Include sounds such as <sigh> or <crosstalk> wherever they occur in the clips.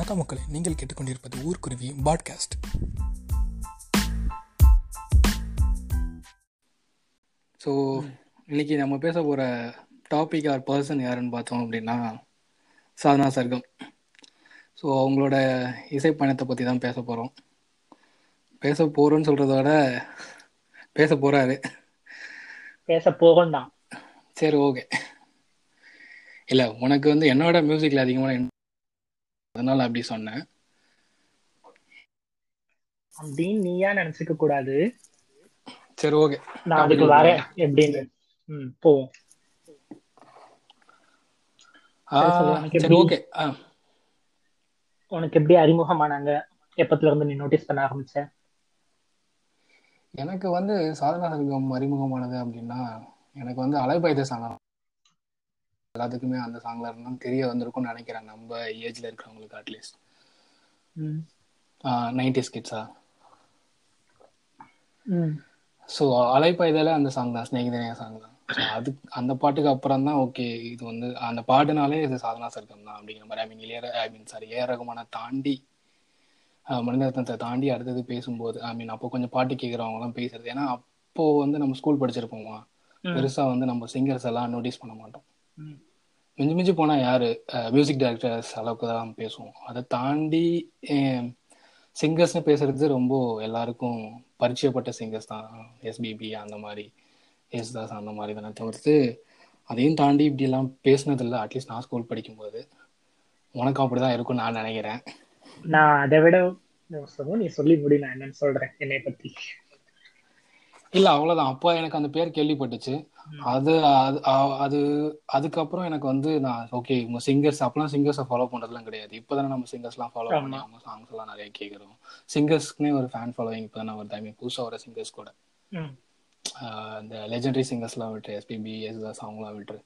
வணக்கம் மக்களே நீங்கள் கேட்டுக்கொண்டிருப்பது ஊர்க்குருவி பாட்காஸ்ட். ஸோ இன்னைக்கு நம்ம பேச போகிற டாபிக் ஆர் பர்சன் யாருன்னு பார்த்தோம் அப்படின்னா சாதனா சர்க்கம். ஸோ அவங்களோட இசை பயணத்தை பற்றி தான் பேச போகிறோம் பேச போகிறோன்னு சொல்கிறத விட பேச போகிறாரு பேச போகும் தான் சரி ஓகே இல்லை உனக்கு வந்து என்னோட மியூசிக்கில் அதிகமான அதனால அப்படி சொன்னேன். அப்படின்னு நீயா நினைச்சுக்க கூடாது. சரி ஓகே நான் அதுக்கு வரேன் எப்படின்னு. ம் போவோம். சரி, ஓகே உனக்கு எப்படி அறிமுகமானாங்க? எப்பத்துல இருந்து நீ நோட்டீஸ் பண்ண ஆரம்பிச்ச? எனக்கு வந்து சாதனா சர்க்கம் அறிமுகமானது அப்படின்னா எனக்கு வந்து அலைபாய்த சாங் எல்லாத்துக்குமே அந்த சாங்ல இருந்தா தெரிய வந்திருக்கும்னு நினைக்கிறேன். நம்ம ஏஜ்ல இருக்கிறவங்களுக்கு அட்லீஸ்ட் நைன்டி ஸ்கிட்ஸா ஸோ அலைப்பாய்தால அந்த சாங் தான். ஸ்நேகிதனைய சாங் தான். அது அந்த பாட்டுக்கு அப்புறம் தான் ஓகே இது வந்து அந்த பாட்டுனாலே இது சாதனா சர்க்கம் தான் அப்படிங்கிற மாதிரி. ஐ மீன் இளையர ஐ மீன் சாரி ஏ ரகுமான தாண்டி ஆஹ் மனிதரத்னத்தை தாண்டி அடுத்தது பேசும்போது ஐ மீன் அப்போ கொஞ்சம் பாட்டு கேட்குறவங்கலாம் பேசுறது. ஏன்னா அப்போ வந்து நம்ம ஸ்கூல் படிச்சிருப்போமா. பெருசா வந்து நம்ம சிங்கர்ஸ் எல்லாம் நோட்டீஸ் பண்ண மாட்டோம். மிஞ்சி மிஞ்சி போனா யாரு? மியூசிக் டைரக்டர்ஸ் அளவுக்கு தான் பேசுவோம். அதை தாண்டி சிங்கர்ஸ்னு பேசுறது ரொம்ப எல்லாருக்கும் பரிச்சயப்பட்ட சிங்கர்ஸ் தான். எஸ்பிபி அந்த மாதிரி யேசுதாஸ் அந்த மாதிரி தானே தவிர்த்து அதையும் தாண்டி இப்படி எல்லாம் பேசுனது இல்லை அட்லீஸ்ட் நான் ஸ்கூல் படிக்கும்போது. உனக்கும் அப்படிதான் இருக்கும்னு நான் நினைக்கிறேன். நான் அதை விட நீ சொல்லி முடி நான் என்னன்னு சொல்றேன் என்னை பத்தி. இல்ல அவ்வளவுதான். அப்போ எனக்கு அந்த பேர் கேள்விப்பட்டுச்சு. அது அது- அதுக்கப்புறம் எனக்கு வந்து நான் ஓகே இவங்க சிங்கர்ஸ் அப்பெல்லாம் சிங்கர்ஸை ஃபாலோ பண்றதுலாம் கிடையாது. இப்போதானே நம்ம சிங்கர்ஸ்லாம் ஃபாலோ பண்ணி. அவங்க சாங்ஸ் எல்லாம் நிறைய கேட்குறோம் சிங்கர்ஸ்க்குனே ஒரு ஃபேன் ஃபாலோவிங் இப்போ தானே வருது ஐ மீன் புதுசாக வர சிங்கர்ஸ் கூட. இந்த லெஜெண்டரி சிங்கர்ஸ்லாம் விட்டு எஸ்பிபி எஸ்தாஸ் அவங்களாம் விட்டு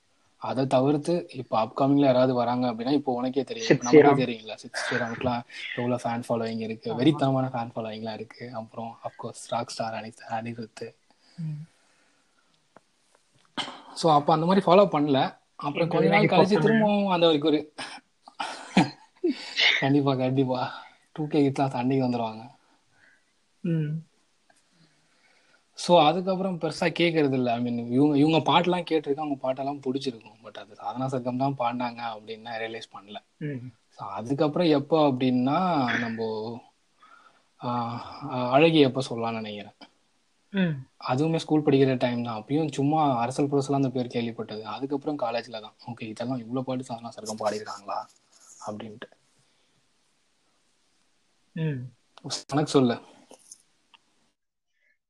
அதை தவிர்த்து இப்போ அப்கமிங்ல யாராவது வராங்க அப்படின்னா இப்போ உனக்கே தெரியும். நமக்கே. தெரியுங்களா சித் ஸ்ரீராமுக்குலாம் <laughs> எவ்வளோ ஃபேன் ஃபாலோவிங் இருக்கு. வெறித்தனமான ஃபேன் ஃபாலோவிங்லாம் இருக்கு. அப்புறம் அப்கோர்ஸ் ராக் ஸ்டார் அனி அனிருத் ம். ஸோ அப்போ அந்த மாதிரி ஃபாலோ பண்ணல. அப்புறம் கொஞ்ச நாள் கழிச்சு திரும்பவும் அந்த வரைக்கும் ஒரு கண்டிப்பா கண்டிப்பா. டூ கே கிட்லாம் சண்டைக்கு வந்துடுவாங்க. ஸோ அதுக்கப்புறம் பெருசா கேட்கறது இல்லை ஐ மீன் இவங்க இவங்க பாட்டெல்லாம் கேட்டிருக்கேன். அவங்க பாட்டெல்லாம் பிடிச்சிருக்கும். பட் அது சாதனா சர்க்கம் தான் பாடினாங்க அப்படின்னு ரியலைஸ் பண்ணல. ஸோ அதுக்கப்புறம் எப்போ அப்படின்னா நம்ம அழகி எப்போ சொல்லலாம்னு நினைக்கிறேன். அதுவுமே ஸ்கூல் படிக்கிற டைம் தான். அப்பயும் சும்மா அரசல் புரசலாம் அந்த பேர் கேள்விப்பட்டது. அதுக்கப்புறம் காலேஜ்ல தான். ஓகே இதெல்லாம் இவ்வளோ பாட்டு சாதனா சர்க்கம் பாடியிருக்காங்களா அப்படின்ட்டு. எனக்கு சொல்லு.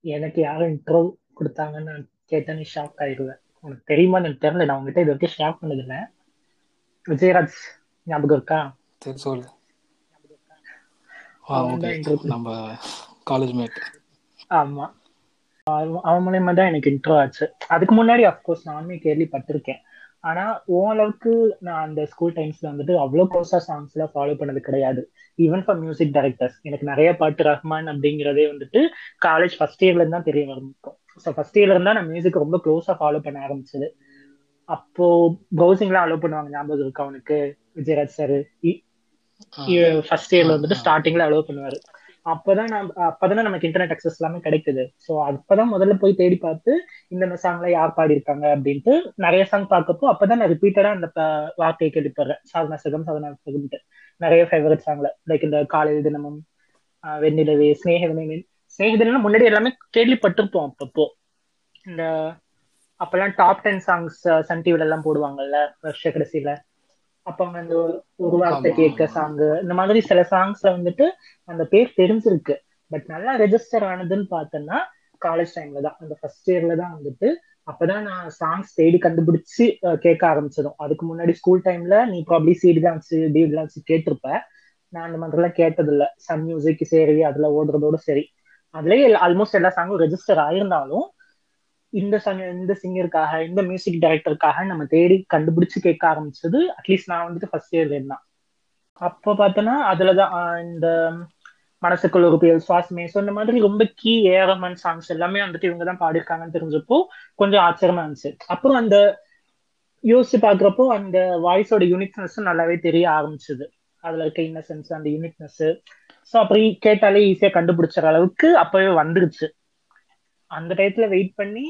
எனக்கு யாரும் இன்ட்ரோ கொடுத்தாங்கன்னு நான் கேட்டா நீ ஷாக் ஆயிடுவேன். உனக்கு தெரியுமா எனக்கு தெரியல. நான் உங்ககிட்ட இது வரைக்கும் ஷேர் பண்ணதில்லை. விஜயராஜ் ஞாபகம் இருக்கா? சரி சொல்லு. நம்ம காலேஜ் மேட் ஆமா. அவன் மூலியமா தான் எனக்கு இன்ட்ரோ ஆச்சு. அதுக்கு முன்னாடி அஃப்கோர்ஸ் நானுமே கேள்விப்பட்டிருக்கேன் ஆனா ஓரளவுக்கு நான் அந்த ஸ்கூல் டைம்ஸ்ல வந்துட்டு அவ்வளவு க்ளோஸா சாங்ஸ் எல்லாம் ஃபாலோ பண்ணது கிடையாது. ஈவன் ஃபார் மியூசிக் டைரக்டர்ஸ் எனக்கு நிறைய பாட்டு ரஹ்மான் அப்படிங்கிறதே வந்துட்டு காலேஜ் ஃபர்ஸ்ட் இயர்ல இருந்து தெரிய ஆரம்பிக்கும். ஸோ ஃபர்ஸ்ட் இயர்ல இருந்தா நான் மியூசிக் ரொம்ப க்ளோஸா ஃபாலோ பண்ண ஆரம்பிச்சது. அப்போ ப்ரௌசிங்லாம் அலோவ் பண்ணுவாங்க. ஞாபகம் இருக்கு அவனுக்கு விஜயராஜ் சார் ஃபர்ஸ்ட் இயர்ல வந்துட்டு ஸ்டார்டிங்ல அலோவ் பண்ணுவாரு. அப்பதான் நான் அப்பதானே நமக்கு இன்டர்நெட் அக்சஸ் எல்லாமே கிடைக்குது. ஸோ அப்பதான் முதல்ல போய் தேடி பார்த்து இந்த சாங்ல யார் பாடியிருக்காங்க அப்படின்ட்டு நிறைய சாங் பார்க்கப்போ அப்பதான் நான் ரிப்பீட்டடா அந்த வார்த்தையை கேள்விப்படுறேன். சாதனா சகம் சாதனா சகம்ட்டு நிறைய ஃபேவரட் சாங்ல லைக் இந்த காலையில் தினமும் ஆஹ் வெண்ணிலவே ஸ்நேகதினமே ஸ்நேகதினம் முன்னாடி எல்லாமே கேள்விப்பட்டிருப்போம் அப்பப்போ. இந்த அப்பெல்லாம் டாப் டென் சாங்ஸ் சன் டிவில எல்லாம் போடுவாங்கல்ல வருஷ கடைசியில. அப்ப அவங்க அந்த ஒரு- வார்த்தை கேட்க ஆமா. சாங் இந்த மாதிரி சில சாங்ஸ்ல வந்துட்டு அந்த பேர் தெரிஞ்சிருக்கு. பட் நல்லா ரெஜிஸ்டர் ஆனதுன்னு பார்த்தோன்னா காலேஜ் டைம்ல தான். அந்த ஃபர்ஸ்ட் இயர்ல தான் வந்துட்டு அப்பதான் நான் சாங்ஸ் தேடி கண்டுபிடிச்சு கேட்க ஆரம்பிச்சதும். அதுக்கு முன்னாடி ஸ்கூல் டைம்ல நீ ப்ராப்ளி சிடி டிவிடி தான் வச்சு கேட்டிருப்ப. நான் அந்த மாதிரிலாம் கேட்டது இல்ல சன் மியூசிக் சரி அதுல ஓடுறதோட சரி. அதுலயே ஆல்மோஸ்ட் எல்லா சாங்கும் ரெஜிஸ்டர் ஆயிருந்தாலும் இந்த சங் இந்த சிங்கருக்காக இந்த மியூசிக் டைரக்டருக்காக நம்ம தேடி கண்டுபிடிச்சு கேட்க ஆரம்பிச்சது அட்லீஸ்ட் நான் வந்துட்டு ஃபர்ஸ்ட் இயர்ல இருந்தான் அப்போ பார்த்தோன்னா அதுலதான் இந்த மனசுக்குள்ள ஒரு புயல் சுவாசமே ஸோ இந்த மாதிரி ரொம்ப கீ ஏரமன் சாங்ஸ் எல்லாமே வந்துட்டு இவங்க தான் பாடியிருக்காங்கன்னு தெரிஞ்சப்போ கொஞ்சம் ஆச்சரியமா இருந்துச்சு. அப்புறம் அந்த யோசிச்சு பாக்குறப்போ அந்த வாய்ஸோட யூனிக்னஸ் நல்லாவே தெரிய ஆரம்பிச்சது. அதுல இருக்க இன்னசென்ஸ் அந்த யூனிக்னஸ் ஸோ அப்படி கேட்டாலே ஈஸியா கண்டுபிடிச்ச அளவுக்கு அப்பவே வந்துருச்சு. அந்த டயத்துல வெயிட் பண்ணி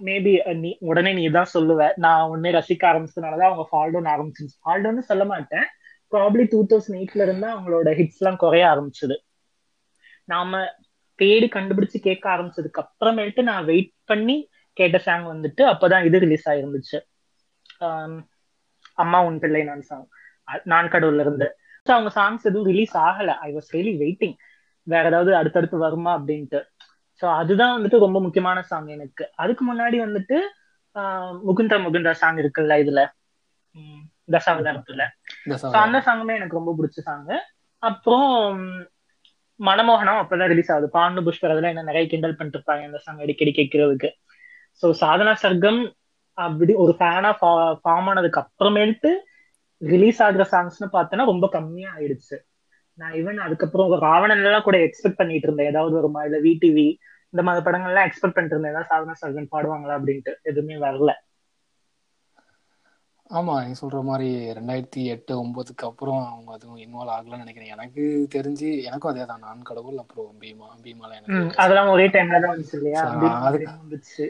மேபி நீ உடனே நீ தான் சொல்லுவ. நான் உடனே ரசிக்க ஆரம்பிச்சதுனாலதான் அவங்க ஃபால்டோன் ஆரம்பிச்சிருச்சு. ஃபால்டோன்னு சொல்ல மாட்டேன். ப்ராப்ளி டூ தௌசண்ட் எயிட்ல இருந்தா அவங்களோட ஹிட்ஸ் எல்லாம் குறைய ஆரம்பிச்சது. நாம தேடி கண்டுபிடிச்சு கேட்க ஆரம்பிச்சதுக்கு அப்புறமேட்டு நான் வெயிட் பண்ணி கேட்ட சாங் வந்துட்டு அப்பதான் இது ரிலீஸ் ஆயிருந்துச்சு. அம்மா உன் பிள்ளை நான் சாங் நான் கடவுள்ல இருந்து. அவங்க சாங்ஸ் எதுவும் ரிலீஸ் ஆகல. ஐ வாஸ் ரியலி வெயிட்டிங் வேற ஏதாவது அடுத்தடுத்து வருமா அப்படின்ட்டு. ஸோ அதுதான் வந்துட்டு ரொம்ப முக்கியமான சாங் எனக்கு. அதுக்கு முன்னாடி வந்துட்டு முகுந்தா முகுந்தா சாங் இருக்குல்ல இதுல? தசாவதாரத்துல அந்த சாங்குமே எனக்கு ரொம்ப பிடிச்ச சாங் அப்புறம் மனமோகனம் அப்பதான் ரிலீஸ் ஆகுது. பாண்டு புஷ்பர் அதெல்லாம் என்ன நிறைய கிண்டல் பண்ணிட்டு இருப்பாங்க இந்த சாங் அடிக்கடி கேட்கறதுக்கு. ஸோ சாதனா சர்க்கம் அப்படி ஒரு ஃபேனா ஃபார்ம் ஆனதுக்கு அப்புறமேட்டு ரிலீஸ் ஆகுற சாங்ஸ்னு பார்த்தோன்னா ரொம்ப கம்மியா ஆயிடுச்சு. நான் ஈவன் அதுக்கப்புறம் ராவணன் எல்லாம் கூட எக்ஸ்பெக்ட் பண்ணிட்டு இருந்தேன். ஏதாவது வருமா இல்ல விடிவி இந்த மாதிரி படங்கள் எல்லாம் எக்ஸ்பெக்ட் பண்ணிட்டு இருந்தேன். ஏதாவது சாதனா சர்கன் பாடுவாங்களா அப்படின்ட்டு. எதுவுமே வரல. ஆமா நீங்க சொல்ற மாதிரி ரெண்டாயிரத்தி எட்டு ஒன்பதுக்கு அப்புறம் அவங்க அதுவும் இன்வால்வ் ஆகலன்னு நினைக்கிறேன். எனக்கு தெரிஞ்சு எனக்கும் அதே தான். நான் கடவுள் அப்புறம் பீமா பீமால எனக்கு அதெல்லாம் ஒரே டைம்ல தான் வந்துச்சு இல்லையா? வந்துச்சு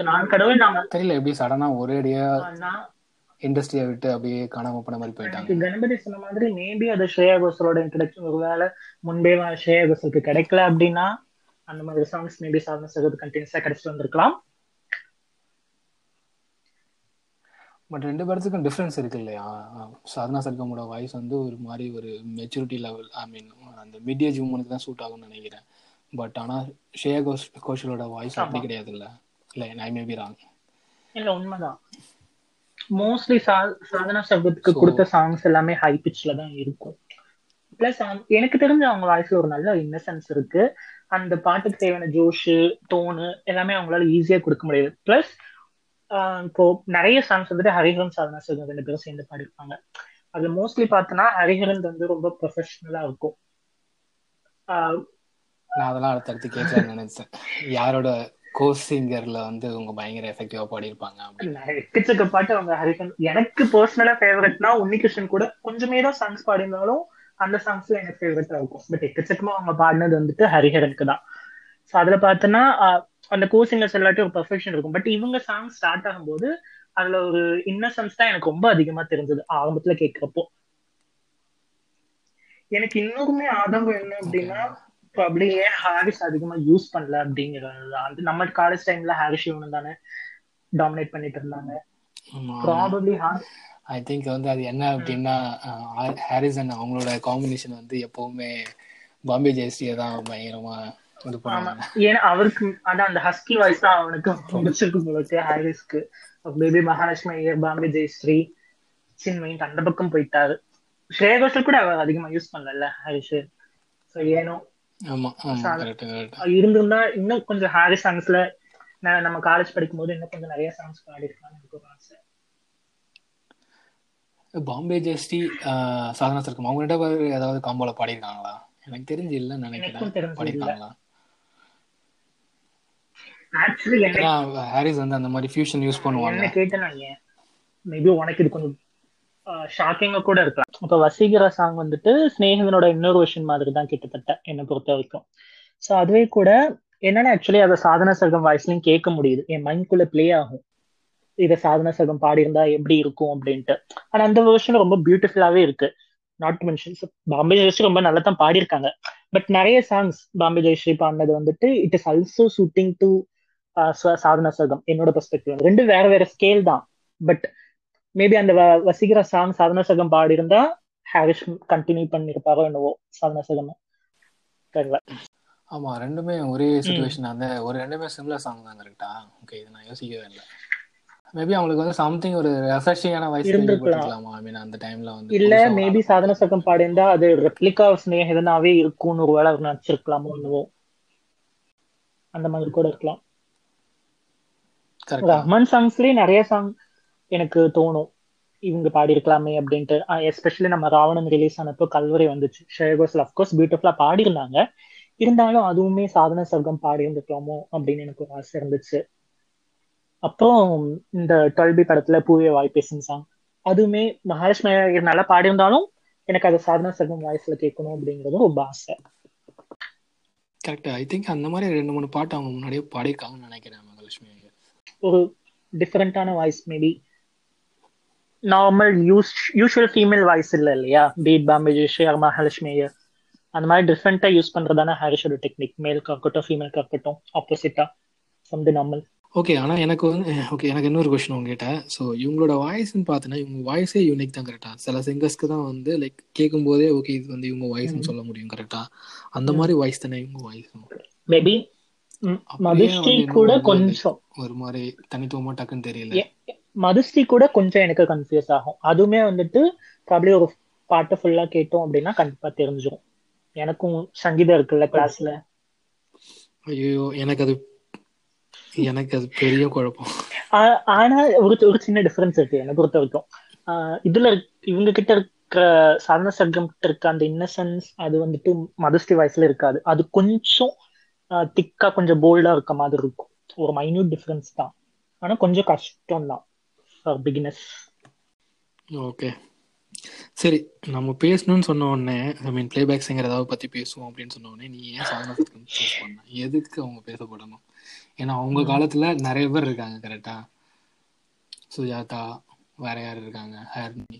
நான் கடவுள் தெரியல எப்படி சடனா ஒரேடியா இண்டஸ்ட்ரியை விட்டு அப்படியே காணாம போன மாதிரி போயிட்டாங்க. கணபதி சொன்ன மாதிரி மேபி அது ஸ்ரேயா கோசலோட இன்ட்ரடக்ஷன் ஒருவேளை முன்பே ஸ்ரேயா கோசலுக்கு கிடைக்கல அப்படின்னா அந்த மாதிரி சாங்ஸ் மேபி சாதன சகத்து கண்டினியூஸா கிடைச்சிட்டு வந்திருக்கலாம். பட் ரெண்டு பேர்த்துக்கும் டிஃப்ரென்ஸ் இருக்கு இல்லையா? சாதனா சர்க்கமோட வாய்ஸ் வந்து ஒரு மாதிரி ஒரு மெச்சூரிட்டி லெவல் ஐ மீன் அந்த மிட் ஏஜ் உமனுக்கு தான் சூட் ஆகும்னு நினைக்கிறேன். பட் ஆனா ஷேயா கோஷ் கோஷலோட வாய்ஸ் அப்படி கிடையாது இல்ல இல்ல ஐ மே பி ராங் இல்ல உண்மைதான். மோஸ்ட்லி சாதனா சர்க்கத்துக்கு கொடுத்த சாங்ஸ் எல்லாமே ஹை பிச்ல தான் இருக்கும். பிளஸ் எனக்கு தெரிஞ்ச அவங்க வாய்ஸ்ல ஒரு நல்ல இன்னசென்ஸ் இருக்கு. அந்த பாட்டுக்கு தேவையான ஜோஷு டோனு எல்லாமே அவங்களால ஈஸியா கொடுக்க முடியுது. பிளஸ் இப்போ நிறைய சாங்ஸ் வந்துட்டு ஹரிஹரன் சாதனா சர்கன் ரெண்டு பேரும் சேர்ந்து பாடிருப்பாங்க அது மோஸ்ட்லி பார்த்தோன்னா ஹரிஹரன் வந்து ரொம்ப ப்ரொஃபஷனலா இருக்கும். நான் அதெல்லாம் அடுத்தடுத்து கேட்கலாம்னு நினைச்சேன். யாரோட கோசிங்கர்ல வந்து உங்க பயங்கர எஃபெக்டிவா பாடியிருப்பாங்க எக்கச்சக்க பாட்டு அவங்க ஹரிசன் எனக்கு பர்சனலா ஃபேவரட்னா உன்னிகிருஷ்ணன் கூட கொஞ்சமே தான் சாங்ஸ் பாடியிருந்தாலும் அந்த சாங்ஸ்ல எனக்கு ஃபேவரட்டா இருக்கும். பட் எக்கச்சக்கமா அவங்க பாடினது வந்துட்டு ஹரிஹரனுக்கு தான். ஸோ அதுல பார்த்தோன்னா அந்த கோசிங்கர்ஸ் எல்லாத்தையும் ஒரு பர்ஃபெக்ஷன் இருக்கும். பட் இவங்க சாங் ஸ்டார்ட் ஆகும்போது அதுல ஒரு இன்னசென்ஸ் தான் எனக்கு ரொம்ப அதிகமா தெரிஞ்சது ஆரம்பத்துல கேட்கிறப்போ. எனக்கு இன்னொருமே ஆதங்கம் என்ன அப்படின்னா ப்ராப்ளி ஏன் ஹாரிஸ் அதிகமா யூஸ் பண்ணல அப்படிங்கிறது அந்த நம்ம காலேஜ் டைம்ல ஹாரிஸ் இவனு தானே டாமினேட் பண்ணிட்டு இருந்தாங்க. ப்ராபப்ளி ஐ திங்க் வந்து அது என்ன அப்படின்னா ஹாரிசன் அவங்களோட காம்பினேஷன் வந்து எப்பவுமே பாம்பே ஜெயஸ்ரீயை தான் பயங்கரமா இது பண்ணுவாங்க. ஏன்னா அவருக்கு அதான் அந்த ஹஸ்கி வாய்ஸ் தான் அவனுக்கு பிடிச்சிருக்கு போலக்கு ஹாரிஸ்க்கு. பேபி மகாலட்சுமி ஐயர் பாம்பே ஜெயஸ்ரீ சின்மைண்ட் அந்த பக்கம் போயிட்டாரு. ஸ்ரேயா கோஷல் கூட அவர் அதிகமா யூஸ் பண்ணல ஹாரிஸ். ஸோ ஏனோ இருந்திருந்தா இன்னும் கொஞ்சம் ஹாரிஸ் சாங்ஸ்ல நம்ம காலேஜ் படிக்கும் போது இன்னும் கொஞ்சம் நிறைய சாங்ஸ் எனக்கு ஒரு ஆசை. பாம்பே ஜெயஸ்ரீ சாதனா சர்க்கம் அவங்க ரெண்டு பேர் ஏதாவது காம்போல பாடியிருக்காங்களா? எனக்கு தெரிஞ்சு இல்லைன்னு நினைக்கிறேன். பாடியிருக்காங்களா? ஹாரிஸ் வந்து அந்த மாதிரி ஃபியூஷன் யூஸ் பண்ணுவாங்க. கேட்டேன் மேபி உனக்கு இது கொஞ்சம் ஷாக்கிங்கா கூட இருக்கலாம். இப்ப வசீகர சாங் வந்துட்டு ஸ்னேகனோட இன்னொரு விஷன் மாதிரி தான் கிட்டத்தட்ட என்னை பொறுத்த வரைக்கும். ஸோ அதுவே கூட என்னன்னா ஆக்சுவலி அதை சாதன சகம் வாய்ஸ்லயும் கேட்க முடியுது. என் மைண்ட்குள்ள பிளே ஆகும். இதை சாதன சகம் பாடியிருந்தா எப்படி இருக்கும் அப்படின்ட்டு. ஆனா அந்த வெர்ஷன் ரொம்ப பியூட்டிஃபுல்லாவே இருக்கு. நாட் மென்ஷன் பாம்பே ஜெயஸ்ரீ ரொம்ப நல்லா தான் பாடியிருக்காங்க. பட் நிறைய சாங்ஸ் பாம்பே ஜெயஸ்ரீ பாடினது வந்துட்டு it is also suiting to Sadhana Sargam. என்னோட பெர்ஸ்பெக்டிவ் ரெண்டு வேற வேற ஸ்கேல் தான். பட் மேபி அந்த வசீகர சாங் சாதன சகம் பாடி இருந்தா ஹாரிஸ் கண்டினியூ பண்ணிருப்பாரோ என்னவோ சாதன சகம் தெரியல. ஆமா ரெண்டுமே ஒரே சுச்சுவேஷன் அந்த ஒரு ரெண்டுமே சிம்லர் சாங் தான் கரெக்டா? ஓகே இது நான் யோசிக்கவே இல்லை. மேபி அவங்களுக்கு வந்து சம்திங் ஒரு ரெஃப்ரெஷிங்கான வாய்ஸ் இருந்திருக்கலாமா. ஐ மீன் அந்த டைம்ல வந்து இல்ல மேபி சாதன சகம் பாடி இருந்தா அது ரெப்ளிகா ஸ்னேகிதனாவே இருக்கும்னு ஒரு வேலை அவர் நினைச்சிருக்கலாமோ என்னவோ. அந்த மாதிரி கூட இருக்கலாம். ரஹ்மான் சாங்ஸ்லயே நிறைய சாங் எனக்கு தோணும். இவங்க பாடியிருக்கலாமே அப்படின்ட்டு. எஸ்பெஷலி நம்ம ராவணன் ரிலீஸ் ஆனப்போ கல்வரை வந்துச்சு. ஷேகோஸ்ல அஃப்கோர்ஸ் பியூட்டிஃபுல்லா பாடியிருந்தாங்க. இருந்தாலும் அதுவுமே சாதன சர்க்கம் பாடி இருந்துக்கலாமோ அப்படின்னு எனக்கு ஒரு ஆசை இருந்துச்சு. அப்புறம் இந்த டுவெல் பி படத்துல பூவே வாய் பேசும் சாங் அதுவுமே மகாலட்சுமி ஐயர் நல்லா பாடியிருந்தாலும் எனக்கு அது சாதனா சர்க்கம் வாய்ஸ்ல கேட்கணும் அப்படிங்கிறது ரொம்ப ஆசை. கரெக்ட் ஐ திங்க் அந்த மாதிரி ரெண்டு மூணு பாட்டு அவங்க முன்னாடியே பாடியிருக்காங்கன்னு நினைக்கிறேன் மகாலட்சுமி ஒரு டிஃப்ரெண்டான voice maybe normal use usual female voice இல்லை இல்லையா? Be it Bombay Jayashree or Mahalakshmi Iyer அந்த மாதிரி டிஃப்ரெண்டா யூஸ் பண்றதான ஹாரிஷோட டெக்னிக் மேலுக்கு இருக்கட்டும் ஃபீமேலுக்கு இருக்கட்டும் ஆப்போசிட்டா ஃப்ரம் தி நார்மல் ஓகே ஆனால் எனக்கு வந்து ஓகே எனக்கு இன்னொரு கொஸ்டின் உங்ககிட்ட. ஸோ இவங்களோட வாய்ஸ்ன்னு பார்த்தீங்கன்னா இவங்க வாய்ஸே யூனிக் தான் கரெக்டாக சில சிங்கர்ஸ்க்கு தான் வந்து லைக் கேட்கும் போதே ஓகே இது வந்து இவங்க வாய்ஸ்னு சொல்ல முடியும் கரெக்டாக அந்த மாதிரி வாய்ஸ் தானே இவங்க வாய்ஸும் மேபி மதுஸ்ரீ கூட கொஞ்சம். ஒரு மாதிரி தனித்துவமா டக்குன்னு தெரியல. மதுஸ்ரீ கூட கொஞ்சம் எனக்கு கன்ஃபியூஸ் ஆகும். அதுவுமே வந்துட்டு ப்ராப்ளி ஒரு பாட்டு ஃபுல்லா கேட்டோம் அப்படின்னா கண்டிப்பா தெரிஞ்சிடும் எனக்கும் சங்கீதம் இருக்குல்ல கிளாஸ்ல ஐயோ எனக்கு அது எனக்கு அது பெரிய குழப்பம். ஆனா ஒரு ஒரு சின்ன டிஃபரன்ஸ் இருக்கு எனக்கு பொறுத்த வரைக்கும். இதுல இவங்க கிட்ட இருக்கிற சாதன சர்க்கம் கிட்ட இருக்க அந்த இன்னசென்ஸ் அது வந்துட்டு மதுஸ்ரீ வயசுல இருக்காது. அது கொஞ்சம் திக்கா கொஞ்சம் போல்டா இருக்க மாதிரி இருக்கும். ஒரு மைன்யூட் டிஃபரன்ஸ் தான். ஆனா கொஞ்சம் கஷ்டம் தான் ஃபார் பிகினர்ஸ் ஓகே சரி நம்ம பேசணும்னு சொன்ன உடனே ஐ மீன் பிளேபேக் சிங்கர் ஏதாவது பத்தி பேசுவோம் அப்படின்னு சொன்ன உடனே நீ ஏன் சாதனா சூஸ் பண்ண? எதுக்கு அவங்க பேசப்படணும்? ஏன்னா அவங்க காலத்துல நிறைய பேர் இருக்காங்க கரெக்டா சுஜாதா வேற யார் இருக்காங்க? ஹர்னி.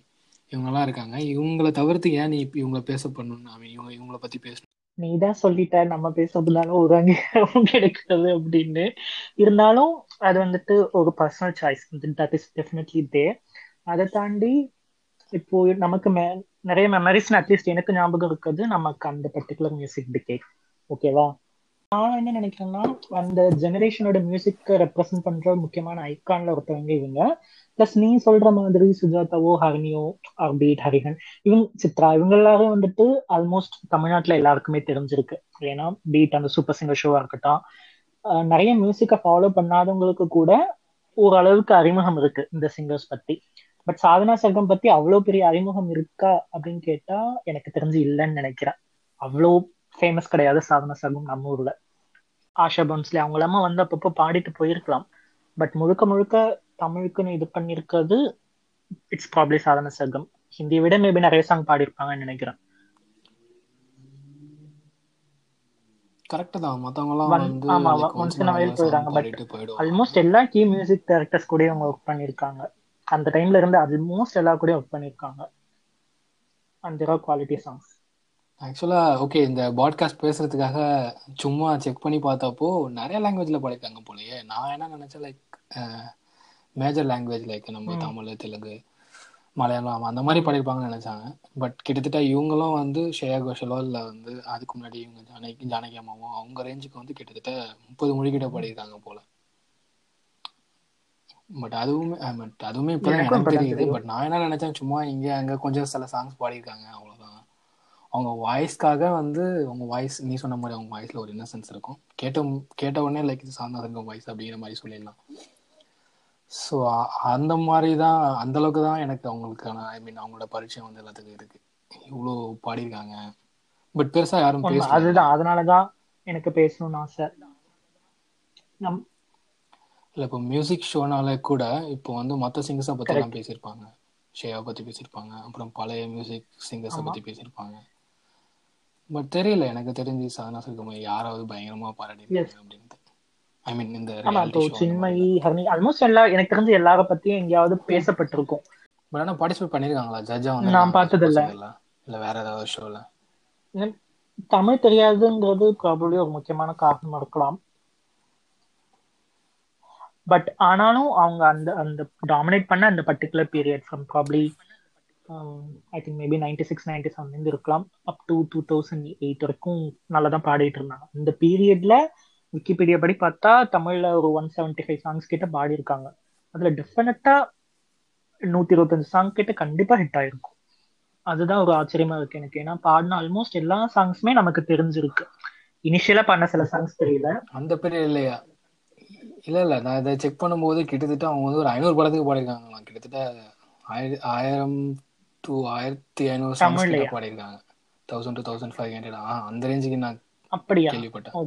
இவங்கெல்லாம் இருக்காங்க. இவங்கள தவிர்த்து ஏன் நீ இவங்கள பேச பண்ணணும் ஐ மீன் இவங்க இவங்கள பத்தி பேசணும்? நீ தான் சொல்லிட்ட நம்ம பேசுறதுனால ஒரு அங்கீகாரம் கிடைக்கிறது அப்படின்னு. இருந்தாலும் அது வந்துட்டு ஒரு personal choice that is definitely they அதை தாண்டி இப்போ நமக்கு மே நிறைய மெமரிஸ் அட்லீஸ்ட் எனக்கு ஞாபகம் இருக்குது நமக்கு அந்த பர்டிகுலர் மியூசிக் டிகேட் ஓகேவா நான் என்ன நினைக்கிறேன்னா அந்த ஜெனரேஷனோட மியூசிக்கை ரெப்ரசென்ட் பண்ற முக்கியமான ஐக்கான்ல ஒருத்தவங்க இவங்க. பிளஸ் நீ சொல்ற மாதிரி சுஜாதாவோ ஹரினியோ பீட் ஹரிஹன் இவங்க சித்ரா இவங்களாவே வந்துட்டு ஆல்மோஸ்ட் தமிழ்நாட்டுல எல்லாருக்குமே தெரிஞ்சிருக்கு. ஏன்னா பீட் அந்த சூப்பர் சிங்கர் ஷோவா இருக்கட்டும் நிறைய மியூசிக்கை ஃபாலோ பண்ணாதவங்களுக்கு கூட ஓரளவுக்கு அறிமுகம் இருக்கு இந்த சிங்கர்ஸ் பத்தி. பட் சாதனா சர்க்கம் பத்தி அவ்வளோ பெரிய அறிமுகம் இருக்கா அப்படின்னு கேட்டா எனக்கு தெரிஞ்சு இல்லைன்னு நினைக்கிறேன். அவ்வளோ ஃபேமஸ் கிடையாது சாதனா சர்க்கம் நம்ம ஊர்ல. ஆஷா பன்ஸ்லே. அவங்க எல்லாமே வந்து அப்பப்போ பாடிட்டு போயிருக்கலாம். பட் முழுக்க முழுக்க தமிழுக்குன்னு இது பண்ணிருக்கிறது இட்ஸ் ப்ராப்ளி சாதன சர்க்கம் ஹிந்தியை விட மேபி நிறைய சாங் பாடியிருப்பாங்கன்னு நினைக்கிறேன். கரெக்ட் தான். மத்தவங்க ஆமா ஒன்ஸ் வயல் போயிடுறாங்க. பட் ஆல்மோஸ்ட் எல்லா கீ மியூசிக் டைரக்டர்ஸ் கூட அவங்க ஒர்க் பண்ணிருக்காங்க அந்த டைம்ல இருந்து ஆல்மோஸ்ட் எல்லா கூட ஒர்க் பண்ணிருக்காங்க அந்த குவாலிட்டி சாங்ஸ் ஆக்சுவலா ஓகே இந்த பாட்காஸ்ட் பேசுறதுக்காக சும்மா செக் பண்ணி பார்த்தப்போ நிறைய லாங்குவேஜ்ல படிக்காங்க போலயே. நான் என்ன நினைச்சேன் லைக் மேஜர் லாங்குவேஜ் லைக் நம்ம தமிழ் தெலுங்கு மலையாளம் அந்த மாதிரி படிப்பாங்கன்னு நினைச்சாங்க. பட் கிட்டத்தட்ட இவங்களும் வந்து ஷேயா கோஷலோ இல்லை வந்து அதுக்கு முன்னாடி இவங்க ஜானகி ஜானகி அம்மாவோ அவங்க ரேஞ்சுக்கு வந்து கிட்டத்தட்ட முப்பது மொழி கிட்ட படியிருக்காங்க போல. பட் அதுவுமே பட் அதுவுமே எனக்கு தெரியுது. பட் நான் என்ன நினைச்சேன் சும்மா இங்க அங்க கொஞ்சம் சில சாங்ஸ் பாடியிருக்காங்க அவ்வளவுதான். அவங்க வாய்ஸ்க்காக வந்து அவங்க வாய்ஸ் நீ சொன்ன மாதிரி அவங்க வாய்ஸ்ல ஒரு இன்னசென்ஸ் இருக்கும். கேட்ட கேட்ட உடனே லைக் இது சாந்தா இருக்கும் வாய்ஸ் அப்படிங்கிற மாதிரி சொல்லிடலாம். ஸோ அந்த மாதிரி தான் அந்த அளவுக்கு தான் எனக்கு அவங்களுக்கான ஐ மீன் அவங்களோட பரிச்சயம் வந்து எல்லாத்துக்கும் இருக்கு. இவ்வளோ பாடியிருக்காங்க. பட் பெருசா யாரும் பேச அதுதான் அதனாலதான் எனக்கு பேசணும்னு ஆசை. நம் இல்லை இப்போ மியூசிக் ஷோனால கூட இப்போ வந்து மற்ற சிங்கர்ஸை பற்றி எல்லாம் பேசியிருப்பாங்க. ஷேயா பற்றி பேசியிருப்பாங்க. அப்புறம் பழைய மியூசிக் சிங்கர்ஸை பற்றி பேசியிருப்பாங்க. பட் தெரியல எனக்கு தெரிஞ்சு சாதனா சர்க்கமா யாராவது பயங்கரமா பாராட்டிருக்காங்க அப்படின்ட்டு. ஐ மீன் இந்த சின்மயி ஹர்னி ஆல்மோஸ்ட் எல்லா எனக்கு தெரிஞ்சு எல்லார பத்தியும் எங்கேயாவது பேசப்பட்டிருக்கும். பட் ஆனா பார்ட்டிசிபேட் பண்ணிருக்காங்களா ஜட்ஜா வந்து நான் பார்த்தது இல்ல இல்ல வேற ஏதாவது ஷோல தமிழ் தெரியாதுங்கிறது ப்ராபப்ளி ஒரு முக்கியமான காரணமா இருக்கலாம். பட் ஆனாலும் அவங்க அந்த அந்த டாமினேட் பண்ண அந்த particular period from probably I think maybe ninety six ninety செவன்லேருந்து இருக்கலாம். Up to two thousand eight வரைக்கும் நல்லா தான் பாடிட்டு இருந்தாங்க. இந்த பீரியட்ல விக்கிபீடியா படி பார்த்தா தமிழ்ல ஒரு ஒன் செவன்டி ஃபைவ் சாங்ஸ் கிட்ட பாடியிருக்காங்க. அதுல டெஃபினட்டா நூத்தி இருபத்தஞ்சு சாங் கிட்ட கண்டிப்பா ஹிட் ஆயிருக்கும். அதுதான் ஒரு ஆச்சரியமா இருக்கு எனக்கு. ஏன்னா பாடின ஆல்மோஸ்ட் எல்லா சாங்ஸுமே நமக்கு தெரிஞ்சிருக்கு. இனிஷியலா பண்ண சில சாங்ஸ் தெரியல. அந்த பீரியட் இல்லையா இல்ல இல்ல. நான் இதை செக் பண்ணும்போது கிட்டத்தட்ட அவங்க வந்து ஒரு ஐநூறு படத்துக்கு பாடிருக்காங்க கிட்டத்தட்ட ஆயிரம் டு ஆயிரத்தி ஐநூறு சாங்ஸ் கிட்ட பாடிருக்காங்க thousand two thousand five hundred அந்த ரேஞ்சுக்கு நான் அப்படியா? கேள்விப்பட்டேன்.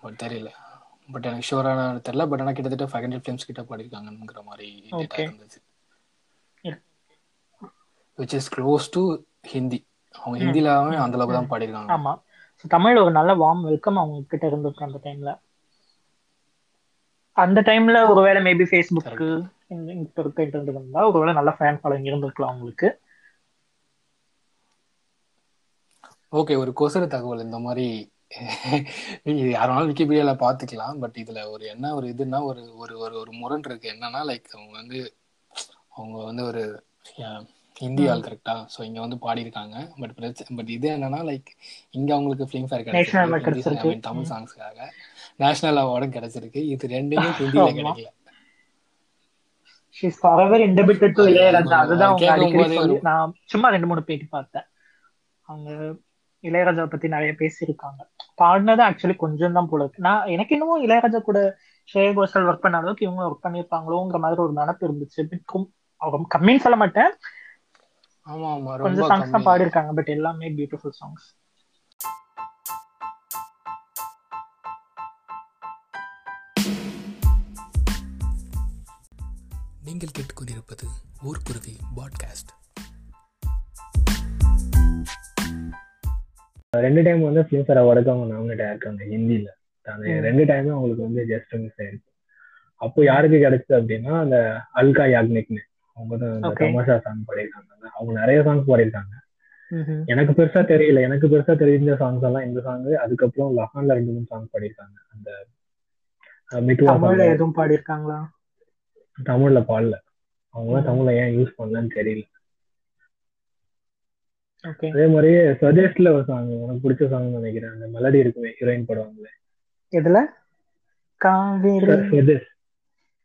பட் தெரியல. பட் எனக்கு ஷூரான தெரியல. பட் ஆனால் கிட்டத்தட்ட ஃபைவ் ஹண்ட்ரட் ஃபிலிம்ஸ் கிட்ட பாடிருக்காங்கிற மாதிரி டேட்டா இருந்துச்சு. Which is close to Hindi அவங்க ஹிந்திலாவே அந்த அளவுக்கு. தான் பாடியிருக்காங்க. ஆமா. So, தமிழ்ல ஒரு நல்ல வார்ம் வெல்கம் அவங்க கிட்ட இருந்திருக்கு அந்த டைம்ல அந்த டைம்ல ஒருவேளை மேபி ஃபேஸ்புக் கரெக்ட் இப்ப இருக்க இன்டர்நெட் இருந்தா ஒருவேளை நல்ல ஃபேன் ஃபாலோயிங் இருந்திருக்கலாம் அவங்களுக்கு. ஓகே ஒரு கொசரு தகவல் இந்த மாதிரி. நீங்க யாராலும் விக்கிபீடியால பாத்துக்கலாம் பட் இதுல ஒரு என்ன ஒரு இதுன்னா ஒரு ஒரு ஒரு ஒரு முரண் இருக்கு. என்னன்னா லைக் அவங்க வந்து அவங்க வந்து ஒரு ஹிந்தி ஆள் கரெக்டா ஸோ இங்க வந்து பாடியிருக்காங்க. பட் பிரச்சனை பட் இது என்னன்னா லைக் இங்க அவங்களுக்கு ஃபிலிம் ஃபேர் கிடைச்சிருக்கு. தமிழ் சாங்ஸ்க்காக நேஷனல் அவார்டும் கிடைச்சிருக்கு. இது ரெண்டுமே <laughs> ஹிந்தில ஆமா. கிடைக்கல. She's forever indebted to Ilaiyaraaja அதுதான் அவங்க அடிக்கடி சொல்லி நான் சும்மா ரெண்டு மூணு பேட்டி பார்த்தேன். அவங்க இளையராஜாவை பத்தி நிறைய பேசியிருக்காங்க. பாடினது ஆக்சுவலி கொஞ்சம் தான் போல இருக்கு. நான் எனக்கு இன்னமும் இளையராஜா கூட ஸ்ரேயா கோஷல் ஒர்க் பண்ண அளவுக்கு இவங்க ஒர்க் பண்ணியிருப்பாங்களோங்கிற மாதிரி ஒரு நினப்பு இருந்துச்சு. பிட்கும் அவங்க கம்மின்னு சொல்ல மாட்டேன். ஆமா ஆமா ரொம்ப கொஞ்சம் சாங்ஸ் தான் பாடியிருக்காங்க பட் எல்லாமே பியூட்டிஃபுல் சாங்ஸ் நீங்கள் கேட்டுக்கொண்டிருப்பது ஊர்க்குருவி பாட்காஸ்ட் ரெண்டு டைம் வந்து ஃபிலிம்ஃபேர் அவார்டுக்கு அவங்க நாமினேட் ஆயிருக்காங்க ஹிந்தில அந்த. ரெண்டு டைமும் அவங்களுக்கு வந்து ஜஸ்ட் மிஸ் ஆயிருக்கு அப்போ யாருக்கு கிடைச்சது அப்படின்னா அந்த அல்கா யாக்னிக்னு அவங்க தான் அந்த. தமாஷா சாங் பாடியிருக்காங்க அவங்க நிறைய சாங்ஸ் பாடியிருக்காங்க. எனக்கு பெருசா தெரியல எனக்கு பெருசா தெரிஞ்ச சாங்ஸ் எல்லாம் இந்த சாங் அதுக்கப்புறம் லஹான்ல ரெண்டு மூணு சாங் பாடியிருக்காங்க அந்த தமிழ்ல. எதுவும் பாடியிருக்காங்களா தமிழ்ல பாடல அவங்க. தமிழ்ல ஏன் யூஸ் பண்ணலன்னு தெரியல அதே மாதிரி சஜஸ்ட்ல ஒரு சாங் உனக்கு பிடிச்ச சாங் நினைக்கிறேன். அந்த மெலடி இருக்குமே ஹீரோயின் படுவாங்களே எதுல? காவேரி. சஜஸ்ட்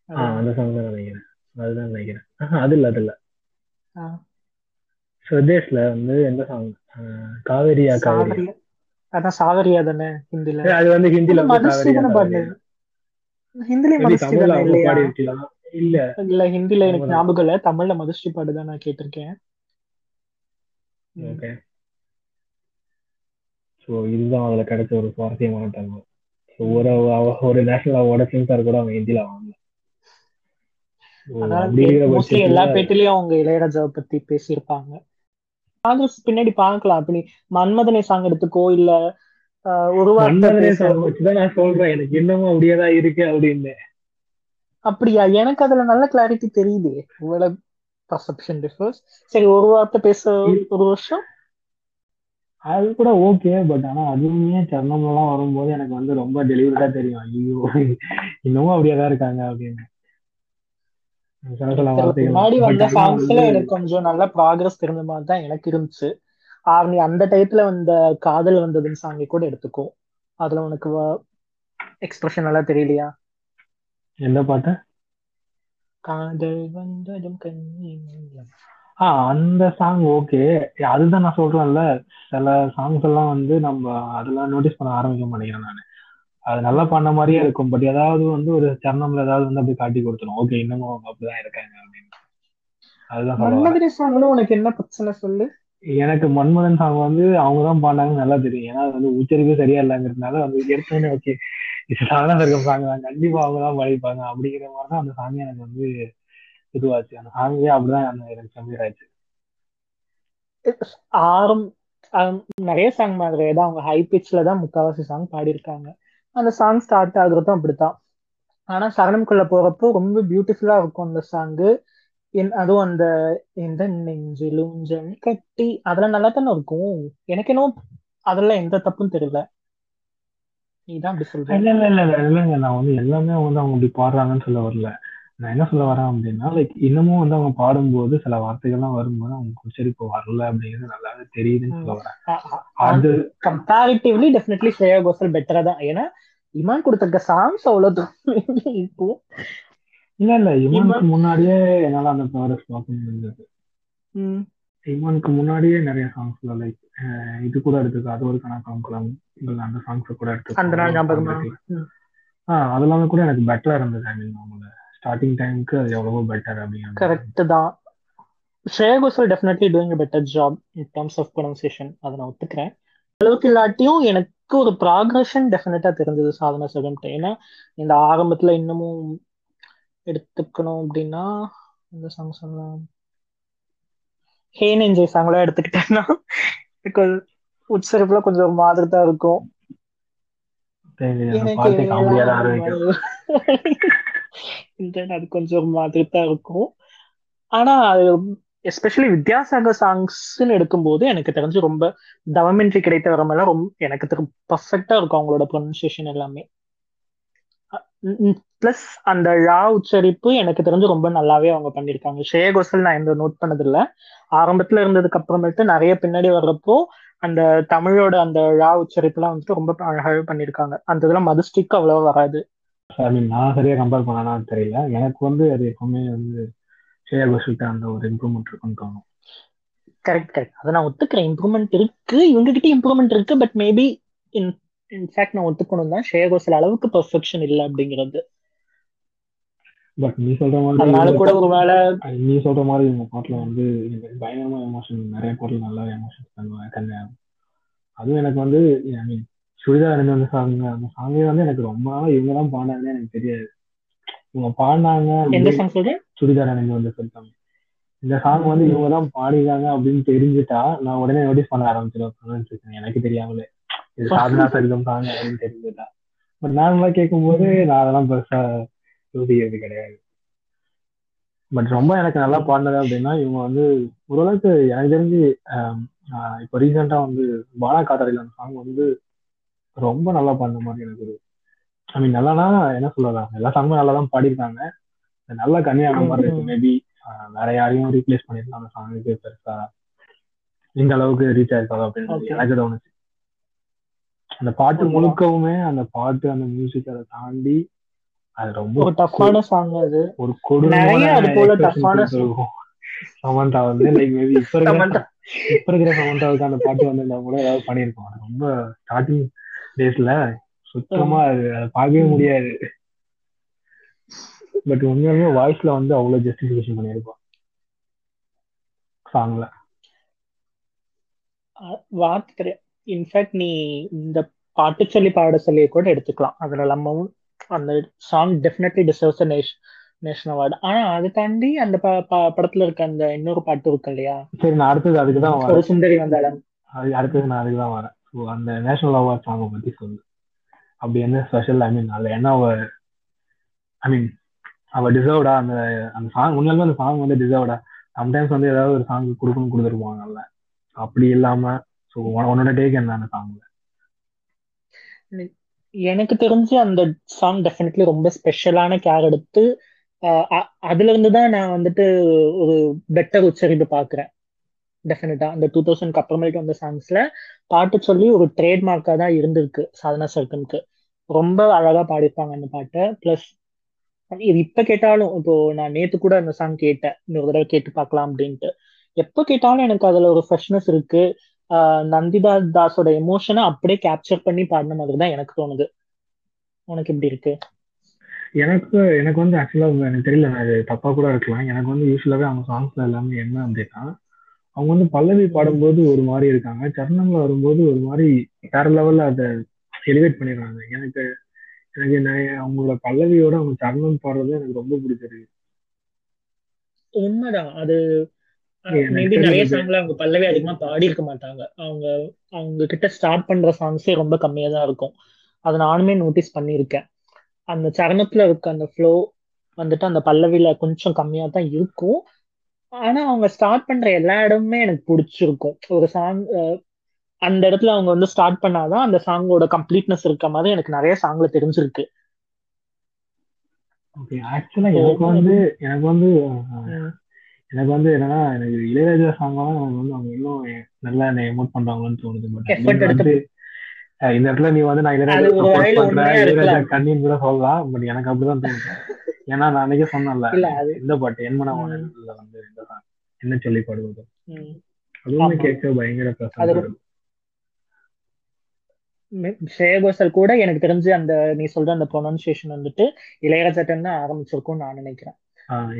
ஆ. அந்த சாங் தான் நினைக்கிறேன். அதுதான் நினைக்கிறேன். அது இல்ல அது இல்ல. சுதேஷ்ல வந்து எந்த சாங் காவேரியா காவேரி. அதான் சாவரியா தானே ஹிந்தில. அது வந்து ஹிந்தில ஹிந்தில பாடி இருக்கலாம் இல்ல. இல்ல ஹிந்தில எனக்கு ஞாபகம் இல்ல. தமிழ்ல மதுஸ்ரீ பாடுதான் நான் கேட்டிருக்கேன். ஓகே சோ இதுதான் அதுல கிடைச்ச ஒரு சுவாரஸ்யமான தகவல். So, ஒரு ஒரு நேஷனல் அவார்டு ஃபிலிம்ஃபேர் கூட அவங்க ஹிந்தில வாங்கல. எல்லா பேட்டிலையும் அவங்க இளையராஜாவை பத்தி பேசியிருப்பாங்க. காங்கிரஸ் பின்னாடி பார்க்கலாம். அப்படி மன்மதனை சாங் எடுத்துக்கோ இல்ல ஒரு வார்த்தை நான் சொல்றேன். எனக்கு இன்னமும் அப்படியே தான் இருக்கு அப்படின்னு. அப்படியா? எனக்கு அதுல நல்ல கிளாரிட்டி தெரியுது. இவ்வளவு பர்செப்ஷன் டிஃபர்ஸ் சரி ஒரு வார்த்தை பேச ஒரு வருஷம்? அது கூட ஓகே பட் ஆனா அதுவுமே சரணம் எல்லாம் வரும்போது எனக்கு வந்து ரொம்ப டெலிவரிடா தெரியும். ஐயோ இன்னமும் அப்படியே தான் இருக்காங்க அப்படின்னு. முன்னாடி வந்த சாங்ஸ்ல எனக்கு கொஞ்சம் நல்ல ப்ராக்ரஸ் தெரிஞ்ச மாதிரி தான் எனக்கு இருந்துச்சு. ஆர்னி அந்த டயத்துல வந்த காதல் வந்ததுன்னு சாங்கி கூட எடுத்துக்கோ. அதுல உனக்கு எக்ஸ்பிரஷன் எல்லாம் தெரியலையா? எந்த பாட்டு? காதல் வந்ததும் கண்ணீர் ஆ அந்த சாங் ஓகே அதுதான் நான் சொல்றேன்ல. சில சாங்ஸ் எல்லாம் வந்து நம்ம அதெல்லாம் நோட்டீஸ் பண்ண ஆரம்பிக்க மாட்டேங்கிறேன் நான். அது நல்லா பண்ண மாதிரியே இருக்கும். பட் ஏதாவது வந்து ஒரு சரணம்ல ஏதாவது வந்து அப்படி காட்டி கொடுத்துரும். ஓகே இன்னமும் அவங்க அப்படிதான் இருக்காங்க அப்படின்னு. அதுதான் உனக்கு என்ன பிரச்சனை சொல்லு? எனக்கு மன்மதன் சாங் வந்து அவங்க தான் பாடினாங்கன்னு நல்லா தெரியும். ஏன்னா அது வந்து உச்சரிப்பு சரியா இல்லைங்கிறதுனால வந்து எடுத்தோடனே ஓகே சாதாரண இருக்க சாங் தான் கண்டிப்பா அவங்க தான் அப்படிங்கிற மாதிரி தான் அந்த சாங் எனக்கு வந்து இதுவாச்சு. அந்த சாமியே அப்படிதான் எனக்கு ஃபெமிலியர் ஆச்சு ஆரம் நிறைய சாங் மாதிரி தான் அவங்க ஹை பிச்ல தான் முக்காவாசி சாங் பாடியிருக்காங்க. அந்த சாங் ஸ்டார்ட் ஆகுறதும் அப்படித்தான். ஆனா சரணம்குள்ள போறப்போ ரொம்ப பியூட்டிஃபுல்லா இருக்கும் அந்த சாங்கு அதுவும் அந்த இந்த நெஞ்சிலும் ஜன் கட்டி அதெல்லாம் நல்லா தானே இருக்கும். எனக்கு என்னவோ அதெல்லாம் எந்த தப்பும் தெரியல. நீதான் அப்படி சொல்ற? இல்ல இல்ல இல்ல இல்லைங்க. நான் வந்து எல்லாமே வந்து அவங்க இப்படி பாடுறாங்கன்னு சொல்ல வரல. நான் என்ன சொல்ல வரேன் அப்படின்னா லைக் இன்னமும் வந்து அவங்க பாடும்போது சில வார்த்தைகள்லாம் வரும்போது அவங்க உச்சரிப்பு வரல அப்படிங்கிறது நல்லாவே தெரியுதுன்னு சொல்ல வரேன். அது கம்பேரிட்டிவ்லி டெஃபினெட்லி ஸ்ரேயா கோஷல் பெட்டரா தான். ஏன்னா இமான் கொடுத்திருக்க சாங்ஸ் அவ்வளவு இப்போ இல்ல இல்ல இமானுக்கு முன்னாடியே என்னால அந்த ப்ராக்ரஸ் பார்க்க முடிஞ்சது. ம், இமானுக்கு முன்னாடியே நிறைய சாங்ஸ்ல லைக் இது கூட எடுத்துக்க அது ஒரு கணக்காங்குளம் இல்ல அந்த சாங்ஸ் கூட எடுத்துக்க. ஆஹ் அது எல்லாமே கூட எனக்கு பெட்டரா இருந்தது ஐ மீன் அவங்க ஸ்டார்டிங் டைமுக்கு அது எவ்வளவோ பெட்டர் அப்படிங்கிற கரெக்ட் தான். Shreya Ghoshal definitely doing better job in terms of pronunciation அதை நான் ஒத்துக்கிறேன். அளவுக்கு இல்லாட்டியும் எனக்கு ஒரு ப்ராக்ரஷன் டெஃபினட்டா தெரிஞ்சது சாதனா சகம்ட்ட ஏன்னா இந்த ஆரம்பத்துல இன்னமும் எடுத்துக்கணும் அப்படின்னா இந்த சாங்ஸ் எல்லாம் ஹேன் என்ஜாய் சாங்லாம் எடுத்துக்கிட்டேன்னா பிகாஸ் உச்சரிப்புல கொஞ்சம் மாதிரி தான் இருக்கும். <laughs> அது கொஞ்சம் மாதிரி தான் இருக்கும். ஆனா அது எஸ்பெஷலி வித்யாசாகர் சாங்ஸ்ன்னு எடுக்கும்போது எனக்கு தெரிஞ்சு ரொம்ப தவமின்றி கிடைத்த வரமெல்லாம் ரொம்ப எனக்கு பர்ஃபெக்டா இருக்கும் அவங்களோட ப்ரொனன்சியேஷன் எல்லாமே. பிளஸ் அந்த ழா உச்சரிப்பு எனக்கு தெரிஞ்சு ரொம்ப நல்லாவே அவங்க பண்ணிருக்காங்க ஸ்ரேயா கோஷல் நான் எந்த நோட் பண்ணது இல்ல ஆரம்பத்துல இருந்ததுக்கு அப்புறமேட்டு நிறைய பின்னாடி வர்றப்போ அந்த தமிழோட அந்த ழா உச்சரிப்புலாம் வந்துட்டு ரொம்ப அழகாவே பண்ணிருக்காங்க அந்த இதெல்லாம் மதுஸ்டிக்கு அவ்வளவா வராது. ஐ மீன் நான் சரியா கம்பேர் பண்ணனா தெரியல. எனக்கு வந்து அது எப்பவுமே வந்து ஸ்ரேயா கோஷல்கிட்ட அந்த ஒரு இம்ப்ரூவ்மெண்ட் இருக்குன்னு தோணும். கரெக்ட் கரெக்ட் அதை நான் ஒத்துக்கிறேன். இம்ப்ரூவ்மெண்ட் இருக்கு. இவங்க கிட்ட இம்ப்ரூவ்மெண்ட் இருக்கு பட் மேபி இன் இன்ஃபேக்ட் நான் ஒத்துக்கணும் தான் ஸ்ரேயா கோஷல் அளவுக்கு பெர்ஃபெக்ஷன் இல்லை அப்படிங்கிறது. பட் நீ சொல்ற மாதிரி அதனால கூட ஒரு வேலை அது நீ சொல்ற மாதிரி இந்த பாட்டுல வந்து எனக்கு பயங்கரமா எமோஷன் நிறைய பாட்டுல நல்லா எமோஷன்ஸ் பண்ணுவேன் கண்ணு அதுவும் எனக்கு வந்து ஐ மீன் சுடிதார் அணிந்து வந்த சாங் அந்த சாங்கே வந்து எனக்கு ரொம்ப நாளா இவங்க தான் பாடினாங்கன்னு எனக்கு தெரியாது. இவங்க பாடினாங்க எந்த சாங் சொல்றேன் சுடிதார் அணிந்து வந்து சொல்லிட்டாங்க. இந்த சாங் வந்து இவங்க தான் பாடிருக்காங்க அப்படின்னு தெரிஞ்சுட்டா நான் உடனே நோட்டீஸ் பண்ண ஆரம்பிச்சிருவேன். எனக்கு தெரியாமலே. இது சாதனா சரிதம் சாங் அப்படின்னு தெரிஞ்சுட்டா. பட் நார்மலா கேட்கும்போது நான் அதெல்லாம் பெருசா யோசிக்கிறது கிடையாது. பட் ரொம்ப எனக்கு நல்லா பாடினது அப்படின்னா இவங்க வந்து ஓரளவுக்கு எனக்கு தெரிஞ்சு இப்போ ரீசெண்டா வந்து பாலா காத்தாடியில் அந்த சாங் வந்து ரொம்ப நல்லா பாடின மாதிரி எனக்கு ஒரு ஐ மீன் நல்லானா என்ன சொல்லலாம் எல்லா சாங்குமே நல்லா தான் பாடியிருக்காங்க. நல்லா கன்னியாகுமரி மாதிரி இருக்கு மேபி வேற யாரையும் ரீப்ளேஸ் பண்ணிருக்கலாம் அந்த சாங்குக்கு பெருசா இந்த அளவுக்கு ரீச் ஆயிருக்காது அப்படின்னு. எனக்கு தோணுச்சு. அந்த பாட்டு. முழுக்கவுமே அந்த பாட்டு அந்த மியூசிக் அதை தாண்டி அது ரொம்ப டஃப்பான சாங் அது. ஒரு நிறைய அது போல கொடுத்திருக்கும். சமந்தா வந்து லைக் மேபி இப்ப இருக்கிற. இப்ப இருக்கிற சமந்தாவுக்கு அந்த பாட்டு வந்து கூட ஏதாவது பண்ணியிருக்கோம். அது ரொம்ப ஸ்டார்டிங் டேஸ்ல சுத்தமா அது அதை பார்க்கவே முடியாது. பட் உண்மையாலுமே வாய்ஸ்ல வந்து அவ்வளவு ஜஸ்டிபிகேஷன் பண்ணியிருப்பான். சாங்ல வார்த்தை இன்ஃபேக்ட் நீ இந்த பாட்டு சொல்லி பாட சொல்லி கூட எடுத்துக்கலாம். அதுல நம்மவும் அந்த சாங் டெஃபினெட்லி டிசர்வ்ஸ் நேஷ் நேஷனல் அவார்டு ஆனா அதை தாண்டி அந்த படத்துல இருக்க அந்த இன்னொரு பாட்டு இருக்கு இல்லையா? சரி நான் அடுத்தது அதுக்கு தான் ஒரு சுந்தரி வந்தாளம் அது அடுத்தது நான் அதுக்கு தான் வரேன். ஸோ அந்த நேஷனல் அவார்ட் சாங்கை பத்தி சொல்லு. அப்படி என்ன ஸ்பெஷல் ஐ மீன் அதுல என்ன அவ ஐ மீன் அவ டிசர்வ்டா அந்த அந்த சாங் உண்மையிலுமே அந்த சாங் வந்து டிசர்வ்டா சம்டைம்ஸ் வந்து ஏதாவது ஒரு சாங் கொடுக்கணும் கொடுத்துருப்பாங்கல்ல. அப்படி இல்லாம ஸோ உன்னோட டேக் என்ன அந்த சாங்ல எனக்கு தெரிஞ்சு அந்த சாங் டெஃபினெட்லி ரொம்ப ஸ்பெஷலான கேர் எடுத்து அ- அதுல இருந்து தான் நான் வந்துட்டு ஒரு பெட்டர் உச்சரிப்பு பாக்குறேன் டெஃபினட்டா அந்த டூ தௌசண்ட்க்கு அப்புறமேட்டு வந்த சாங்ஸ்ல பாட்டு சொல்லி ஒரு ட்ரேட்மார்க்கா தான் இருந்திருக்கு சாதனா சர்க்கனுக்கு. ரொம்ப அழகா பாடிருப்பாங்க அந்த பாட்டை. பிளஸ் இது இப்ப கேட்டாலும் இப்போ நான் நேத்து கூட அந்த சாங் கேட்டேன். இன்னொரு தடவை கேட்டு பார்க்கலாம் அப்படின்ட்டு. எப்ப கேட்டாலும் எனக்கு அதுல ஒரு ஃப்ரெஷ்னஸ் இருக்கு. நந்திதா தாஸோட எமோஷனை அப்படியே கேப்சர் பண்ணி பாடின மாதிரி தான் எனக்கு தோணுது. உனக்கு எப்படி இருக்கு? எனக்கு எனக்கு வந்து ஆக்சுவலா எனக்கு தெரியல நான் இது தப்பா கூட இருக்கலாம். எனக்கு வந்து யூஸ்வலாவே அவங்க சாங்ஸ்ல எல்லாமே என்ன அப்படின்னா அவங்க வந்து பல்லவி பாடும்போது ஒரு மாதிரி இருக்காங்க. சரணம்ல வரும்போது ஒரு மாதிரி வேற லெவல்ல அதை எலிவேட் பண்ணிடுறாங்க. எனக்கு எனக்கு நான் அவங்களோட பல்லவியோட அவங்க சரணம் பாடுறது எனக்கு ரொம்ப பிடிச்சிருக்கு. உண்மைதான். அது மேபி நிறைய. சாங்ல அவங்க பல்லவி அதிகமா பாடி இருக்க மாட்டாங்க. அவங்க அவங்க கிட்ட ஸ்டார்ட் பண்ற சாங்ஸே ரொம்ப கம்மியா தான் இருக்கும். அதை நானுமே நோட்டீஸ் பண்ணியிருக்கேன். அந்த சரணத்துல இருக்க அந்த ஃப்ளோ வந்துட்டு அந்த பல்லவியில கொஞ்சம் கம்மியா தான் இருக்கும். ஆனா அவங்க ஸ்டார்ட் பண்ற எல்லா இடமுமே எனக்கு பிடிச்சிருக்கும். ஒரு சாங் அந்த இடத்துல அவங்க வந்து ஸ்டார்ட் பண்ணாதான் அந்த சாங்கோட கம்ப்ளீட்னஸ் இருக்க மாதிரி எனக்கு நிறைய சாங்ல தெரிஞ்சிருக்கு. ஓகே ஆக்சுவலா எனக்கு வந்து எனக்கு வந்து. எனக்கு வந்து என்னன்னா எனக்கு இளையராஜா சாங்லாம் எனக்கு வந்து அவங்க இன்னும் நல்லா என்னை எமோட் பண்றாங்கன்னு தோணுது இந்த இடத்துல நீ வந்து நான் இளையராஜா. கண்ணின்னு கூட சொல்லலாம் பட் எனக்கு அப்படிதான் தோணுது <laughs> ஏன்னா நான் அன்னைக்கே சொன்னேன்ல இந்த பாட்டு என் மன ம். வானல்ல வந்து இந்த. என்ன சொல்லி பாடுவது. அதுவுமே. கேட்க பயங்கர அது பிரசன்ட் ஒரு- மே- ஸ்ரேயா கோஷல் கூட எனக்கு தெரிஞ்சு அந்த நீ சொல்ற அந்த ப்ரொனன்சியேஷன் வந்துட்டு இளையராஜாட்டன் தான் ஆரம்பிச்சிருக்கும்னு நான் நினைக்கிறேன்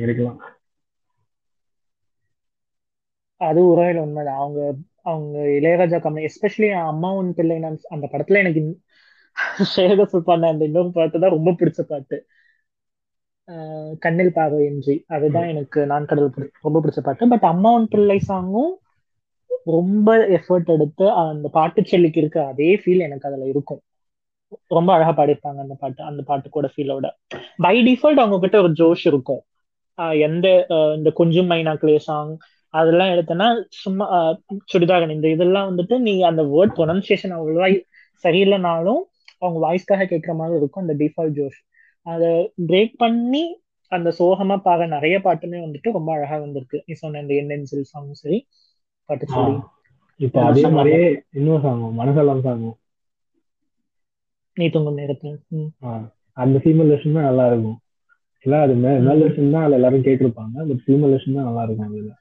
இருக்கலாம் அது உரையில உண்மைதான். அவங்க அவங்க இளையராஜா கம்மி எஸ்பெஷலி அம்மாவும் பிள்ளை நான் அந்த படத்துல எனக்கு கோஷல் பண்ண அந்த இன்னொரு பாட்டு தான் ரொம்ப பிடிச்ச பாட்டு. கண்ணில் பார்வையின்றி அதுதான் எனக்கு நான் கடல் ரொம்ப பிடிச்ச பாட்டு. பட் அம்மாவன் பிள்ளை சாங்கும் ரொம்ப எஃபர்ட் எடுத்து அந்த பாட்டு செல்லிக்கு இருக்க அதே ஃபீல் எனக்கு அதுல இருக்கும். ரொம்ப அழகா பாடிருப்பாங்க அந்த பாட்டு அந்த பாட்டு கூட ஃபீலோட பை டிஃபால்ட் அவங்க கிட்ட ஒரு ஜோஷ் இருக்கும். எந்த இந்த கொஞ்சம் மைனாக்களே சாங் அதெல்லாம் எடுத்தனா சும்மா ஆஹ் சுடிதாரன் இந்த இதெல்லாம் வந்துட்டு நீ அந்த வேர்ட் ப்ரொனன்சியேஷன் அவ்வளவா சரியில்லைனாலும் அவங்க வாய்ஸ்க்காக கேட்குற மாதிரி இருக்கும் அந்த டிஃபால்ட் ஜோஷ். அதை பிரேக் பண்ணி அந்த சோகமா பாட நிறைய பாட்டுமே வந்துட்டு ரொம்ப அழகா வந்திருக்கு. நீ சொன்ன இந்த என்என்சில் சாங்கும் சரி பாட்டு சொல்லி. இப்போ அதே மாதிரியே இன்னொரு சாங் மனசெல்லாம் சாங் நீ தூங்கும் நேரத்தில். அந்த ஃபீமேல் வெர்ஷன் தான் நல்லா இருக்கும். இல்ல அது மேல் வெர்ஷன் தான் எல்லாரும் கேட்டிருப்பாங்க பட் ஃபீமேல் வெர்ஷன் தான் நல்லா இருக்கும் அதுல.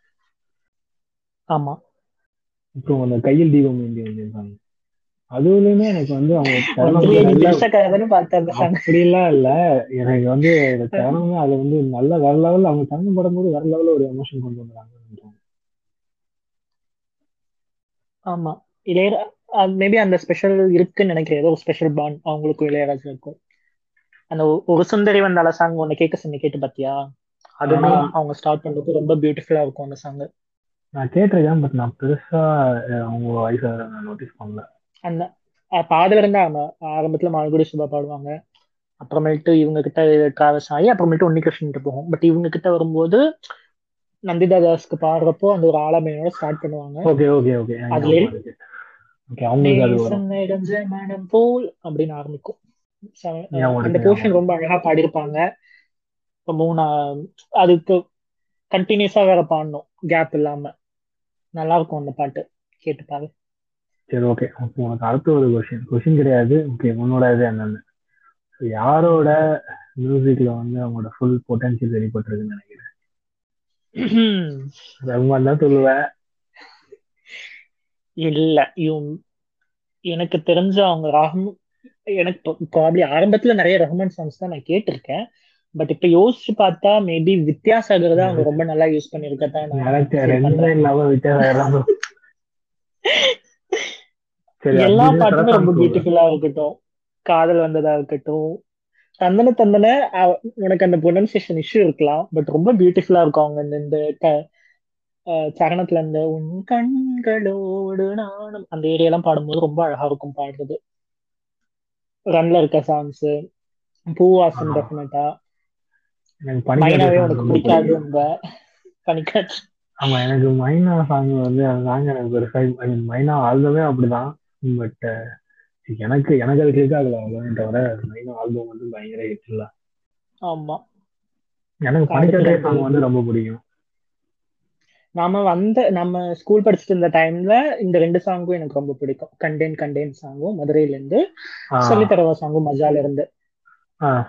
ஆமா. அப்புறம் அந்த கையில் தீபம் ஏந்தி வந்திருந்தாங்க அதுலயுமே எனக்கு வந்து அவங்க <laughs> வந்து. அப்படிலாம் இல்ல. எனக்கு வந்து சரணமே அது வந்து நல்ல வேற லெவல் அவங்க சரணம் படும்போது வேற லெவல்ல ஒரு எமோஷன் கொண்டு வந்துறாங்க ஆமா. இளையரா மேபி அந்த ஸ்பெஷல் இருக்குன்னு நினைக்கிறேன். ஏதோ ஸ்பெஷல் பாண்ட் அவங்களுக்கும் இளையராஜா இருக்கும் அந்த ஒரு சுந்தரி வந்தால சாங் ஒன்னு கேட்க சொன்ன கேட்டு பாத்தியா? அதுவுமே. அவங்க ஸ்டார்ட் பண்றது ரொம்ப பியூட்டிஃபுல்லா இருக்கும் அந்த சாங் நான் கேட்டிருக்கேன் பட் நான் பெருசா அவங்க வாய்ஸ் நான் நோட்டீஸ் பண்ணல. அந்த பாதுல இருந்தா ஆரம்பத்துல மால்குடி சுபா பாடுவாங்க. அப்புறமேட்டு இவங்க கிட்ட டிராவல்ஸ் ஆகி அப்புறமேட்டு உன்னிகிருஷ்ணன் போகும். பட் இவங்க கிட்ட வரும்போது நந்திதா தாஸ்க்கு பாடுறப்போ அந்த ஒரு ஆலமையோட ஸ்டார்ட் பண்ணுவாங்க. ஓகே ஓகே ஓகே அதுல ஓகே அவங்களுக்கு அது மனம் போல் அப்படின்னு ஆரம்பிக்கும். அந்த போர்ஷன் ரொம்ப அழகா பாடியிருப்பாங்க. இப்போ மூணா அதுக்கு கண்டினியூஸா வேற பாடணும் கேப் இல்லாம. நல்லா இருக்கும் அந்த பாட்டு. கேட்டு பாரு சரி ஓகே உனக்கு அடுத்த ஒரு கொஸ்டின் கொஸ்டின் கிடையாது. ஓகே உன்னோட இது என்னன்னு யாரோட மியூசிக்ல வந்து அவங்களோட ஃபுல் பொட்டன்ஷியல் வெளிப்பட்டிருக்குன்னு நினைக்கிறேன்? <clears throat> ரகுமான் தான் சொல்லுவேன். இல்ல இவன் எனக்கு தெரிஞ்ச அவங்க ரஹம் எனக்கு ப்ராப்ளி ஆரம்பத்துல நிறைய ரஹ்மான் சாங்ஸ் தான் நான் கேட்டிருக்கேன். பட் இப்ப யோசிச்சு பார்த்தா மேபி வித்யாசாகர் தான் அவங்க ரொம்ப நல்லா யூஸ் பண்ணிருக்கதான் எல்லா பாட்டுமே ரொம்ப பியூட்டிஃபுல்லா இருக்கட்டும். காதல் வந்ததா இருக்கட்டும். தந்தன தந்தன உனக்கு அந்த ப்ரொனன்சியேஷன் இஷ்யூ இருக்கலாம். பட் ரொம்ப பியூட்டிஃபுல்லா இருக்கும் அவங்க இந்த இந்த சரணத்துல இந்த உன் கண்களோடு நானும் அந்த ஏரியாலாம் பாடும்போது ரொம்ப அழகா இருக்கும் பாடுறது. ரன்ல இருக்க சாங்ஸ் பூவாசம். டெஃபினட்டா எனக்கு மைனாவே உனக்கு பிடிக்காது ஆமா எனக்கு மைனா சாங் வந்து அந்த சாங் எனக்கு பெருசா ஐ மீன் மைனா ஆல்பமே அப்படிதான். பட் எனக்கு எனக்கு அது கிளிக் ஆகல அவ்வளவுதான் தவிர மைனா ஆல்பம் வந்து பயங்கர ஹிட் இல்ல. ஆமா. எனக்கு time சாங் வந்து ரொம்ப பிடிக்கும். நாம வந்த நம்ம ஸ்கூல் படிச்சுட்டு இருந்த டைம்ல இந்த ரெண்டு சாங்கும் எனக்கு ரொம்ப பிடிக்கும். கண்டேன் கண்டேன் சாங்கும் மதுரையில இருந்து ஆஹ் சொல்லி தரவா சாங்கும் மஜால இருந்து.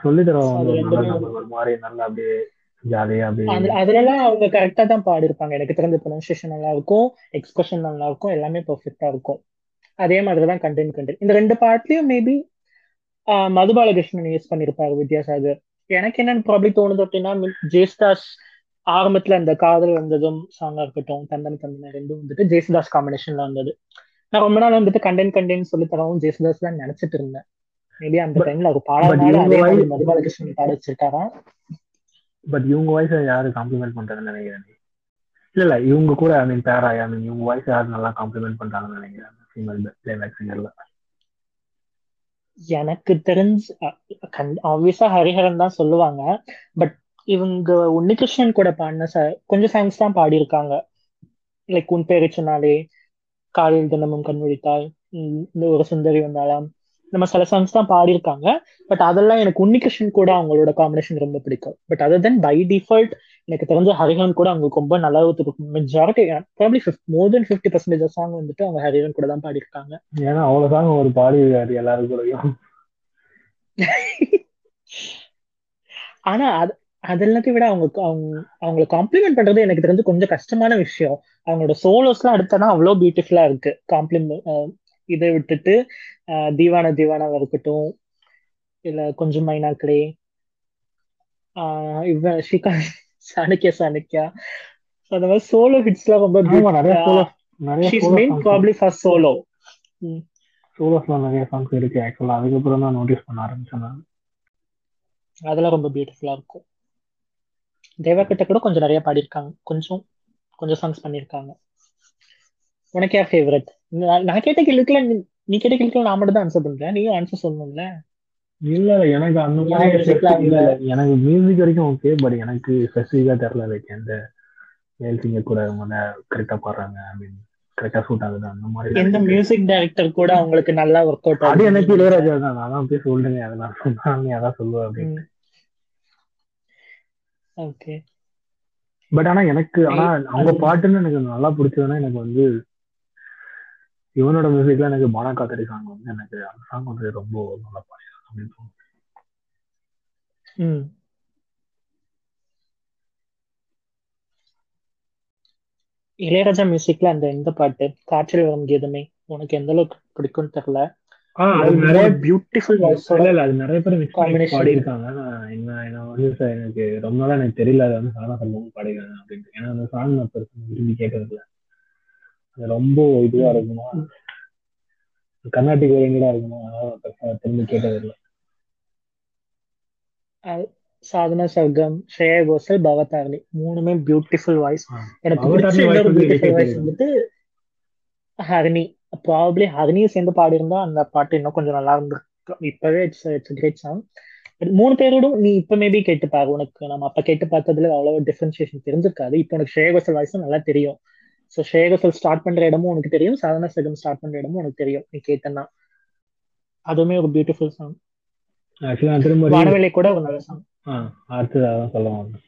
சொல்லி ஒரு மாதிரி நல்லா அப்படியே ஜாலியா அப்படியே அதுல அதுலலாம் அவங்க கரெக்டா தான் பாடிருப்பாங்க எனக்கு தெரிஞ்ச ப்ரொனன்சியேஷன் நல்லா இருக்கும் எக்ஸ்பிரஷன் நல்லா இருக்கும் எல்லாமே பெர்ஃபெக்டா இருக்கும். அதே மாதிரிதான் கண்டென்ட் கண்டென்ட் இந்த ரெண்டு பாட்லயும் மேபி மதுபாலகிருஷ்ணன் யூஸ் பண்ணிருப்பாரு வித்யாசாகர். எனக்கு என்னன்னு ப்ராப்ளி தோணுது அப்படின்னா ஜேஸ்தாஸ் ஆரம்பத்துல அந்த காதல் வந்ததும் சாங்கா இருக்கட்டும் தந்தன தந்தன ரெண்டும் வந்துட்டு ஜேசுதாஸ் காம்பினேஷன்ல வந்தது. நான் ரொம்ப நாள் வந்துட்டு கண்டென்ட் கண்டென்ட் சொல்லி தரவும் ஜேசுதாஸ் தான் நினைச்சிட்டு இருந்தேன். மேபி அந்த டைம்ல மாதிரி வாய்- மதுபாலகிருஷ்ணன் பாட இவங்க வாய்ஸ் யாரு காம்ப்ளிமெண்ட் பண்றதுன்னு நினைக்கிறேன் இல்ல இல்ல இவங்க கூட ஐ மீன் பேரா ஐ மீன் இவங்க வாய்ஸ் யாரு நல்லா காம்ப்ளிமெண்ட் பண்றாங்கன்னு நினைக்கிறேன். ஃபீமேல் பிளேபேக் சிங்கர்ல எனக்கு தெரிஞ்சு ஆப்வியஸா ஹரிஹரன் தான் சொல்லுவாங்க. பட் இவங்க உன்னிகிருஷ்ணன் கூட பாடின ச கொஞ்சம் சாங்ஸ் தான் பாடியிருக்காங்க. லைக் உன் பேரை சொன்னாலே காலையில் தினமும் கண்முழித்தால் இந்த ஒரு சுந்தரி வந்தாலாம் நம்ம சில சாங்ஸ் தான் பாடியிருக்காங்க. பட் அதெல்லாம் எனக்கு உன்னிகிருஷ்ணன் கூட அவங்களோட காம்பினேஷன் ரொம்ப பிடிக்கும். But other than by default எனக்கு தெரிஞ்ச ஹரிஹரன் கூட அவங்களுக்கு ரொம்ப நல்லா majority probably more than fifty percentage song வந்துட்டு அவங்க ஹரிஹரன் கூட தான் பாடியிருக்காங்க. ஏன்னா அவ்வளவு சாங் ஒரு பாடி எல்லாரும் கூடயும். <laughs> ஆனா அது அது எல்லாத்தையும் விட அவங்க அவங்க அவங்களை காம்ப்ளிமெண்ட் பண்றது எனக்கு தெரிஞ்சு கொஞ்சம் கஷ்டமான விஷயம். அவங்களோட சோலோஸ்லாம் எடுத்தனா அவ்வளோ பியூட்டிஃபுல்லா இருக்கு. காம்ப்ளிமெண்ட் இதை விட்டுட்டு தீவான தீவானாவா இருக்கட்டும் இல்ல கொஞ்சம் மைனாக்களே. ஆஹ் இவன் ஸ்ரீகாந்த் சாணக்கியா சாணக்கியா அந்த மாதிரி சோலோ ரொம்ப solo main songs probably for solo சோலோஸ்லாம் நிறைய சாங்ஸ் இருக்கு ஆக்சுவலா அதுக்கப்புறம் தான் நோட்டீஸ் பண்ண ஆரம்பிச்சேன் அதெல்லாம் ரொம்ப பியூட்டிஃபுல்லா இருக்கும். தேவா கிட்ட கூட கொஞ்சம் நிறைய பாடியிருக்காங்க. கொஞ்சம் கொஞ்சம் சாங்ஸ் பண்ணியிருக்காங்க. உனக்கு யார் ஃபேவரட் நான் கேட்ட கேள்விக்குலாம் நீ- கேட்ட கேள்விக்குலாம் நான் மட்டும் தான் ஆன்சர் பண்றேன். நீயும் ஆன்சர் சொல்லணும்ல. இல்ல எனக்கு அந்த மாதிரி இல்ல. எனக்கு மியூசிக் வரைக்கும் ஓகே பட் எனக்கு ஸ்பெசிஃபிக்கா தெரியல லைக் எந்த மேல் சிங்கர் கூட அவங்க கரெக்டா பாடுறாங்க அப்படின்னு கரெக்டா சூட் ஆகுது அந்த மாதிரி எந்த மியூசிக் டைரக்டர் கூட அவங்களுக்கு நல்லா ஒர்க் அவுட் அது எனக்கு இளையராஜா தான். நான் தான் போய் சொல்றேன் அதை நான் சொன்னா நீ அதான் சொல்லுவ அப்படின்னு. ஓகே பட் ஆனா எனக்கு ஆனா அவங்க பாட்டுன்னு எனக்கு நல்லா பிடிச்சதுன்னா எனக்கு வந்து இவனோட மியூசிக்ல எனக்கு பானா காத்தடி சாங் வந்து எனக்கு அந்த சாங் வந்து ரொம்ப நல்லா பாடிருக்காங்க அப்படின்னு தோணும் ம். இளையராஜா மியூசிக்ல அந்த இந்த பாட்டு காற்றில் வரும் கீதமே உனக்கு எந்த அளவுக்கு பிடிக்கும்னு தெரியல. நிறைய பியூட்டிஃபுல் இல்ல அது நிறைய பேர் நான் என்ன நான் வந்து எனக்கு ரொம்ப நாளா எனக்கு தெரியல அது வந்து சாதா சம்பவம் பாடிருக்காங்க அப்படின்ட்டு ஏன்னா அந்த சாங் நான் பெருசா விரும்பி கேட்கறது இல்ல அது ரொம்ப இதுவா இருக்குமா கர்நாடிக் ஓரியன்டா இருக்குமா திரும்பி கேட்டது இல்ல. சாதனா சர்க்கம் ஸ்ரேயா கோஷல் பவதாரணி. மூணுமே பியூட்டிஃபுல் வாய்ஸ் எனக்கு பிடிச்ச இன்னொரு பியூட்டிஃபுல் வாய்ஸ். வந்துட்டு ஹரிணி. ப்ராப்ளி ஹரிணியும் சேர்ந்து பாடியிருந்தா அந்த பாட்டு இன்னும் கொஞ்சம் நல்லா இருந்திருக்கும். இப்பவே இட்ஸ் இட்ஸ் கிரேட் சாங் மூணு பேரோடும் நீ இப்ப மேபி கேட்டு பாரு உனக்கு நம்ம அப்ப கேட்டு பார்த்ததுல அவ்வளவு டிஃபரன்சியேஷன் தெரிஞ்சிருக்காது. இப்போ உனக்கு ஸ்ரேயா கோஷல் வாய்ஸும் நல்லா தெரியும். ஸோ ஸ்ரேயா கோஷல் ஸ்டார்ட் பண்ற இடமும் உனக்கு தெரியும். சாதனா சர்க்கம் ஸ்டார்ட் பண்ற இடமும் உனக்கு தெரியும். நீ கேட்டனா அதுவுமே ஒரு பியூட்டிஃபுல் சாங் ஆக்சுவலா திரும்ப வானவேலை கூட ஒரு நல்ல சாங் ஆ அடுத்தது அதான் சொல்ல வந்தேன்.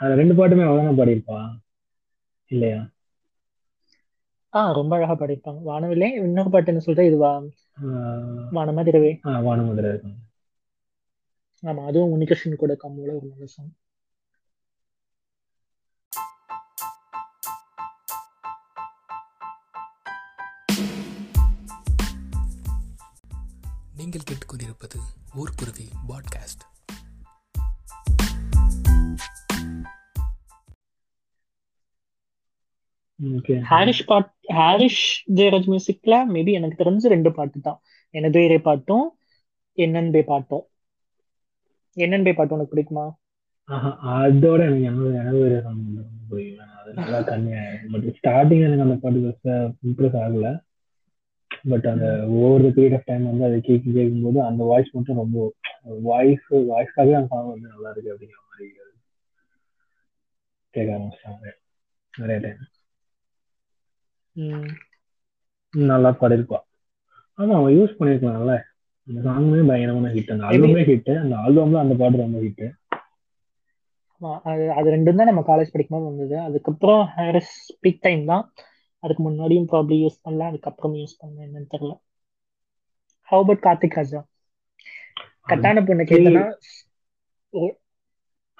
அது ரெண்டு பாட்டுமே அவதானே பாடியிருப்பா? இல்லையா? ஆ ரொம்ப அழகா பாடியிருப்பாங்க. வானவிலே இன்னொரு பாட்டு என்ன சொல்ற? இதுவா? வானமதிரவே. ஆ வானமுதிரை இருக்கும் ஆமா அதுவும் உனிகிருஷ்ணன் கூட கம்மோட ஒரு நல்ல சாங் நீங்கள் கேட்டுக்கொண்டிருப்பது Oorkuruvi podcast okay Harish but Harish Jayaraj மியூசிக்ல மேபி எனக்கு தெரிஞ்சு ரெண்டு பாட்டு தான். எனதுயிரே பாட்டும் என்னன்பே பாட்டும். என்னன்பே பாட்டு உனக்கு பிடிக்குமா? ஆஹா, அதோட எனக்கு எனது எனது ஒரு song வந்து ரொம்ப பிடிக்கும். அது நல்லா கம்மியா ஸ்டார்டிங் எனக்கு அந்த பாட்டு இம்ப்ரெஸ் ஆகல. பட் அந்த over the period of time வந்து அதை கேட்க கேட்கும்போது அந்த வாய்ஸ் மட்டும் ரொம்ப வாய்ஸ் வாய்ஸ்க்காகவே அந்த சாங் வந்து நல்லா இருக்கு அப்படிங்கிற மாதிரி கேட்க ஆரம்பிச்சிட்டாங்க. நிறைய டைம் நல்லா பாடிருப்பா ஆமா அவன் யூஸ் பண்ணிருக்கலாம்ல அந்த சாங்குமே பயங்கரமான ஹிட் அந்த ஆல்பமே ஹிட் அந்த ஆல்பம்ல அந்த பாட்டு ரொம்ப ஹிட் ஆமா, அது அது ரெண்டும் தான் நம்ம காலேஜ் படிக்கும்போது வந்தது. அதுக்கப்புறம் ஹாரிஸ் பீக் டைம் தான். அதுக்கு முன்னாடியும் ப்ராப்ளி யூஸ் பண்ணல அதுக்கப்புறம் யூஸ் பண்ண என்னன்னு தெரியல. How about Karthik Raja? கட்டான பொண்ணு கேட்டனா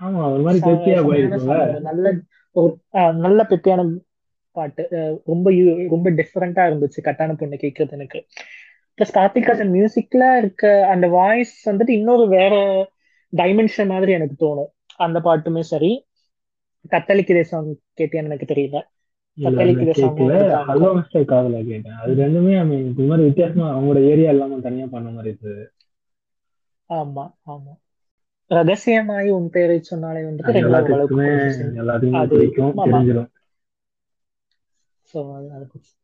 ஆமா ஒரு மாதிரி போயிருக்கும்ல. நல்ல நல்ல பெட்டியான பாட்டு. ரொம்ப ரொம்ப டிஃப்ரெண்டா இருந்துச்சு கட்டான பொண்ணு கேட்கறது எனக்கு. பிளஸ் கார்த்திக் ராஜன் மியூசிக்ல இருக்க அந்த வாய்ஸ் வந்துட்டு இன்னொரு வேற டைமென்ஷன் மாதிரி எனக்கு தோணும். அந்த பாட்டுமே சரி. கத்தளிக்குதே சாங் கேட்டியான்னு எனக்கு தெரியல. நான் ஹலோ மிஸ்டர் காதல கேட்டேன். அது ரெண்டுமே இந்த மாதிரி வித்தியாசமா அவங்களோட ஏரியா இல்லாம தனியா பண்ண மாதிரி இருந்தது. ஆமா ஆமா. ரகசியமாய் உன் பேரை சொன்னாலே வந்துட்டு எல்லாத்துக்குமே எல்லாத்துக்குமே அது- பிடிக்கும் ஆமா. தெரிஞ்சிடும் so அது பிடிச்சு.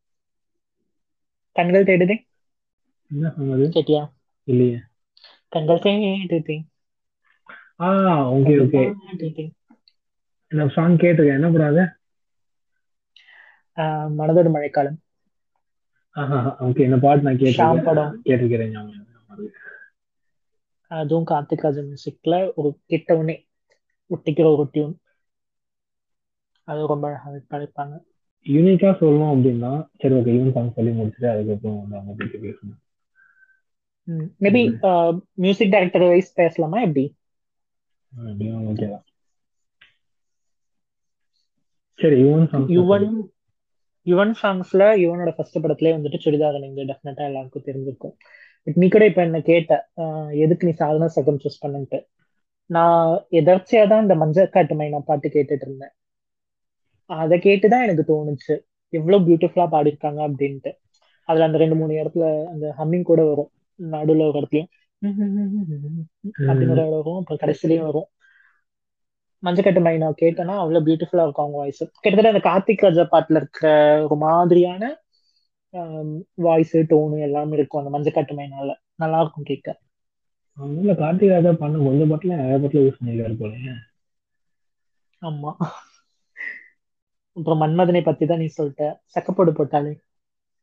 கண்கள் தேடுதே. என்ன சொன்னது? கேட்டியா? இல்லையே. கண்கள் தேடுதே. Ah okay okay. இந்த சாங் கேட்டிருக்கேன். என்ன படாது ஆஹ் மனதோடு மழைக்காலம். ஓகே இந்த பாட்டு நான் கேட்டிருக்கேன். படம். கேட்டிருக்கிறேன். அதுவும் கார்த்திக் ராஜன் மியூசிக்ல ஒரு கிட்டவுனே ஒட்டிக்கிற ஒரு டியூன் அது ரொம்ப படிப்பாங்க. யூனிக்கா சொல்லணும் அப்படின்னா சரி ஓகே யூன் சாங் சொல்லி முடிச்சுட்டு அதுக்கப்புறம் வந்து அவங்க பத்தி பேசணும் மேபி மியூசிக் டைரக்டர் வைஸ் பேசலாமா எப்படி? ஓகே சரி யுவன் யுவன் யுவன் சாங்ஸ்ல யுவனோட ஃபர்ஸ்ட் படத்துலயே வந்துட்டு சுடிதார் நீங்க டெஃபினட்டா எல்லாருக்கும் தெரிஞ்சிருக்கும். பட் நீ கூட இப்ப என்ன கேட்ட எதுக்கு நீ சாதனா சகம் சூஸ் பண்ணுன்ட்டு? நான் எதர்ச்சியா தான் இந்த மஞ்சள் காட்டுமை நான் பாட்டு கேட்டுட்டு இருந்தேன். அதை கேட்டுதான் எனக்கு தோணுச்சு. எவ்வளவு பியூட்டிஃபுல்லா பாடியிருக்காங்க அப்படின்ட்டு. அதுல அந்த ரெண்டு மூணு இடத்துல அந்த ஹம்மிங் கூட வரும். நடுவுல ஒரு இடத்துலயும் அப்படின்னு வரும். அப்புறம் கடைசிலயும் வரும். மஞ்சக்கட்டு மைனா கேட்டேன்னா அவ்வளவு பியூட்டிஃபுல்லா இருக்கும் அவங்க வாய்ஸ் கிட்டத்தட்ட அந்த கார்த்திக் ராஜா பாட்டுல இருக்கிற ஒரு மாதிரியான வாய்ஸ் டோனு எல்லாமே இருக்கும் அந்த மஞ்சக்கட்டு மைனால நல்லா இருக்கும் கேட்க. அவங்கள கார்த்திக் ராஜா பண்ண கொஞ்சம் பாட்டுல நிறைய பாட்டுல யூஸ் பண்ணிருக்காரு போல. ஆமா. அப்புறம் மன்மதனை பத்தி தான் நீ சொல்லிட்ட. சக்கப்போடு போட்டாலே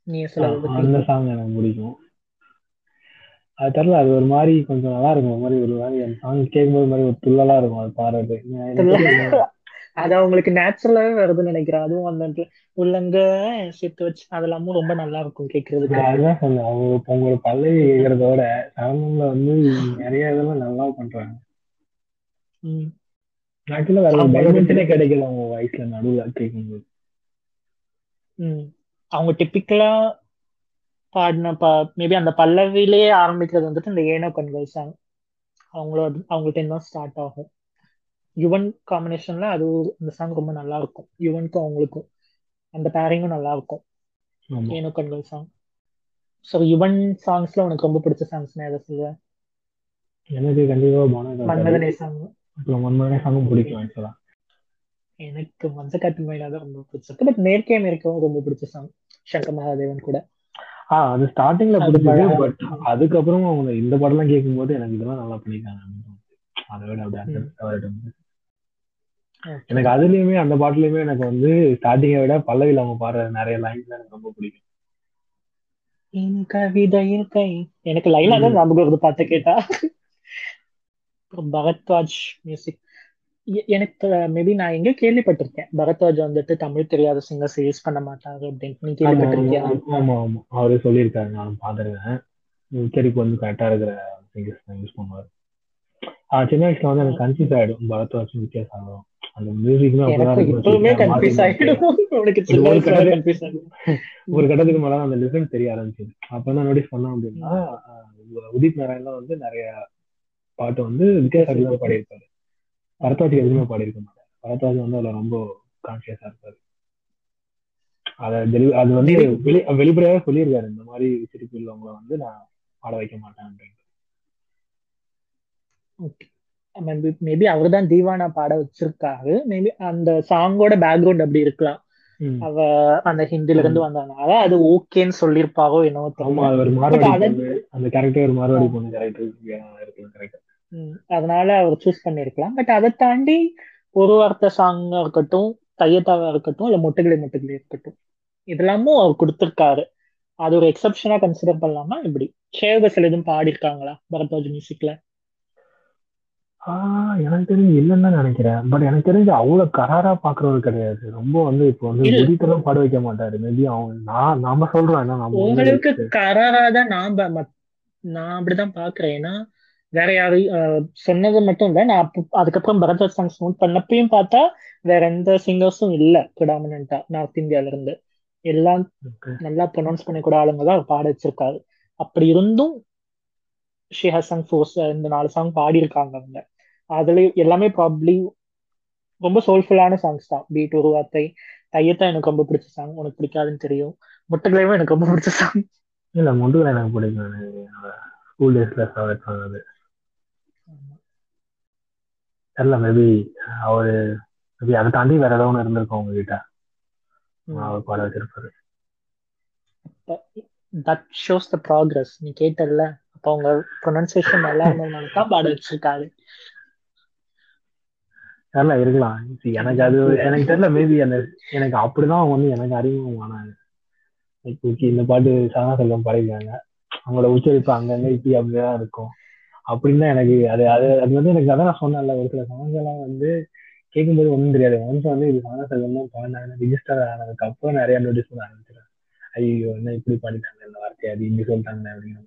நீ சொல்ல அந்த சாங் எனக்கு பிடிக்கும். அது தெரியல அது ஒரு மாதிரி கொஞ்சம் நல்லா இருக்கும் ஒரு மாதிரி ஒரு மாதிரி அந்த சாங் கேட்கும்போது மாதிரி ஒரு துள்ளலா இருக்கும் அது பாடுறது. அது அவங்களுக்கு நேச்சுரலாவே வருதுன்னு நினைக்கிறேன். அதுவும் அந்த உள்ளங்க சேர்த்து வச்சு அதெல்லாமும் ரொம்ப நல்லா இருக்கும் கேட்கறதுக்கு. அதுதான் சொன்னேன் அவங்க உங்களோட பல்லவி கேட்கறதோட சரணம்ல வந்து நிறைய இதெல்லாம் நல்லா பண்றாங்க ஆக்சுவலா வேற டைமென்ஷனே கிடைக்கல அவங்க வாய்ஸ்ல நடுவுல கேட்கும்போது. அவங்க டிப்பிக்கலா பாடின பா மேபி அந்த பல்லவிலேயே ஆரம்பிக்கிறது வந்துட்டு இந்த ஏனோ கண்கள் சாங் அவங்களோட அவங்கள்ட்ட தான் ஸ்டார்ட் ஆகும். யுவன் காம்பினேஷன்ல அது அந்த சாங் ரொம்ப நல்லா இருக்கும் யுவனுக்கும் அவங்களுக்கும். அந்த பேரிங்கும் நல்லா இருக்கும் ஏனோ கண்கள் சாங் ஸோ யுவன் சாங்ஸ்ல உனக்கு ரொம்ப பிடிச்ச சாங்ஸ் எதை சொல்லுவேன்? எனக்கு கண்டிப்பா மன்மதனே சாங் அப்புறம் மன்மதனே சாங்கும் பிடிக்கும் ஆக்சுவலா எனக்கு மஞ்சக்காட்டு மயிலா தான் ரொம்ப பிடிச்சிருக்கு பட் நேர்க்கே மேற்கவும் ரொம்ப பிடிச்ச சாங் சங்கர் மகாதேவன் கூட. ஆஹ் அது ஸ்டார்டிங்ல பிடிச்சது பட் அதுக்கப்புறம் அவங்க இந்த படம்லாம் கேட்கும்போது எனக்கு இதெல்லாம் நல்லா பண்ணிருக்காங்க அதை விட அப்படி எனக்கு அதுலயுமே அந்த பாட்டுலயுமே எனக்கு வந்து ஸ்டார்டிங்கை விட பல்லவியில் அவங்க பாடுற நிறைய லைன்ஸ் எனக்கு ரொம்ப பிடிக்கும். எனக்கு லைனா தான் ஞாபகம் வருது பார்த்து கேட்டா. பரத்வாஜ் மியூசிக் எனக்கு மேபி நான் எங்க கேள்விப்பட்டிருக்கேன். பரத்வாஜ் வந்துட்டு தமிழ் தெரியாத சிங்கர்ஸ் யூஸ் பண்ண மாட்டாங்க அப்படின்னு நீ கேள்விப்பட்டிருக்கியா? ஆமா ஆமா அவரு சொல்லியிருக்காரு நான் பாத்துருக்கேன் உச்சரிப்பு வந்து கரெக்டா இருக்கிற சிங்கர்ஸ் தான் யூஸ் பண்ணுவாரு. சின்ன வயசுல வந்து எனக்கு கன்ஃபியூஸ் ஆயிடும். பரத்வாஜ் வித்தியாசம். ஆகும் அந்த மியூசிக்மே <laughs> ஒரு கட்டத்துக்கு மேல அந்த லிசன் தெரிய ஆரம்பிச்சது. அப்பதான் நோட்டீஸ் பண்ணோம் அப்படின்னா உதித் நாராயண் வந்து நிறைய பாட்டு வந்து வித்தியாசம் பாடியிருப்பாரு. பரத்வாஜ் எதுவுமே பாடியிருக்க மாட்டார். பரத்வாஜ் வந்து அதுல ரொம்ப கான்சியஸா இருப்பாரு. அத அது வந்து வெளி வெளிப்படையாவே சொல்லியிருக்காரு. இந்த மாதிரி சிரிப்பு உள்ளவங்களை வந்து நான் பாட வைக்க மாட்டேன் அப்படின்னு மேபி அவர் தான் தீவானா பாட வச்சிருக்காரு. மேபி அந்த சாங்கோட பேக்ரவுண்ட் அப்படி இருக்கலாம். அவ அந்த ஹிந்தில இருந்து வந்ததுனால அது ஓகேன்னு சொல்லிருப்பாரோ என்னவோ அந்த கேரக்டர் ஒரு மார்வாடி பொண்ணு கேரக்டர் அதனால அவர் சூஸ் பண்ணிருக்கலாம். பட் அதை தாண்டி ஒரு வார்த்தை சாங்கா இருக்கட்டும் தையத்தாவா இருக்கட்டும் இல்ல முட்டுகளை முட்டுகளே இருக்கட்டும் இதெல்லாமும் அவர் கொடுத்திருக்காரு. அது ஒரு எக்ஸப்ஷனா கன்சிடர் பண்ணலாமா? இப்படி ஷேவகஸ்ல எதுவும் பாடிருக்காங்களா பரத்வாஜ் மியூசிக்ல ஆஹ் எனக்கு தெரிஞ்சு இல்லைன்னு நினைக்கிறேன். பட் எனக்கு தெரிஞ்சு அவ்வளவு கராரா பாக்குறவர் கிடையாது. ரொம்ப வந்து இப்போ வந்து முடித்தெல்லாம் பாட வைக்க மாட்டாரு. மேபி அவங்க நான் நாம சொல்றோம். என்ன உங்களுக்கு கராரா தான் நான் நான் அப்படிதான் பாக்குறேன். ஏன்னா வேற யாரு சொன்னது மட்டும் இல்ல. நான் அதுக்கப்புறம் பரத்வாஜ் சாங்ஸ் நோட் பண்ணப்பையும் பார்த்தா வேற எந்த சிங்கர்ஸும் இல்ல ப்ரிடாமினா நார்த் இந்தியால இருந்து. எல்லாம் நல்லா ப்ரொனவுன்ஸ் பண்ணக்கூடிய ஆளுங்க தான் பாட வச்சிருக்காரு. அப்படி இருந்தும் ஷி ஹாஸ் சங் ஃபோர்ஸ் இந்த நாலு சாங் பாடியிருக்காங்க அவங்க. அதுல எல்லாமே ப்ராப்ளி ரொம்ப சோல்ஃபுல்லான சாங்ஸ் தான். பீட் ஒரு வார்த்தை தையத்தான் எனக்கு ரொம்ப பிடிச்ச சாங் உனக்கு பிடிக்காதுன்னு தெரியும். முட்டுகளையும் எனக்கு ரொம்ப பிடிச்ச சாங் இல்ல முட்டுகளை எனக்கு பிடிக்கும். என்னோட ஸ்கூல் டேஸ்ல ஃபேவரட் சாங் அது. தெரியல மேபி அவரு மேபி அதை தாண்டி வேற ஏதாவது ஒன்று இருந்திருக்கும் உங்ககிட்ட. அவர் பாட வச்சிருப்பாரு. தட் ஷோஸ் த ப்ராக்ரஸ் நீ கேட்டல அப்ப அவங்க ப்ரொனன்சியேஷன் நல்லா இருந்ததுனால தான் பாட வச்சிருக்காரு. தெரியல இருக்கலாம். எனக்கு அது எனக்கு தெரியல மேபி அந்த எனக்கு அப்படிதான் அவங்க வந்து எனக்கு அறிமுகமானாங்க. இந்த பாட்டு சரணா செல்வம் பாடிருக்காங்க அவங்களோட உச்சரிப்பு அங்கங்க இப்படி அப்படிதான் இருக்கும். அப்படின்னு தான் எனக்கு அது அது அது வந்து எனக்கு அதான் நான் சொன்னேன்ல ஒரு சில சாங்ஸ் எல்லாம் வந்து கேட்கும்போது ஒன்றும் தெரியாது. ஒன்ஸ் வந்து இது சரணா செல்வம் பாடினாங்க ரிஜிஸ்டர் ஆனதுக்கு அப்புறம் நிறைய நோட்டீஸ் பண்ண ஆரம்பிச்சிடறேன் ஐயோ என்ன இப்படி பாடிட்டாங்க இந்த வார்த்தையை அது இப்படி சொல்லிட்டாங்க அப்படிங்கிற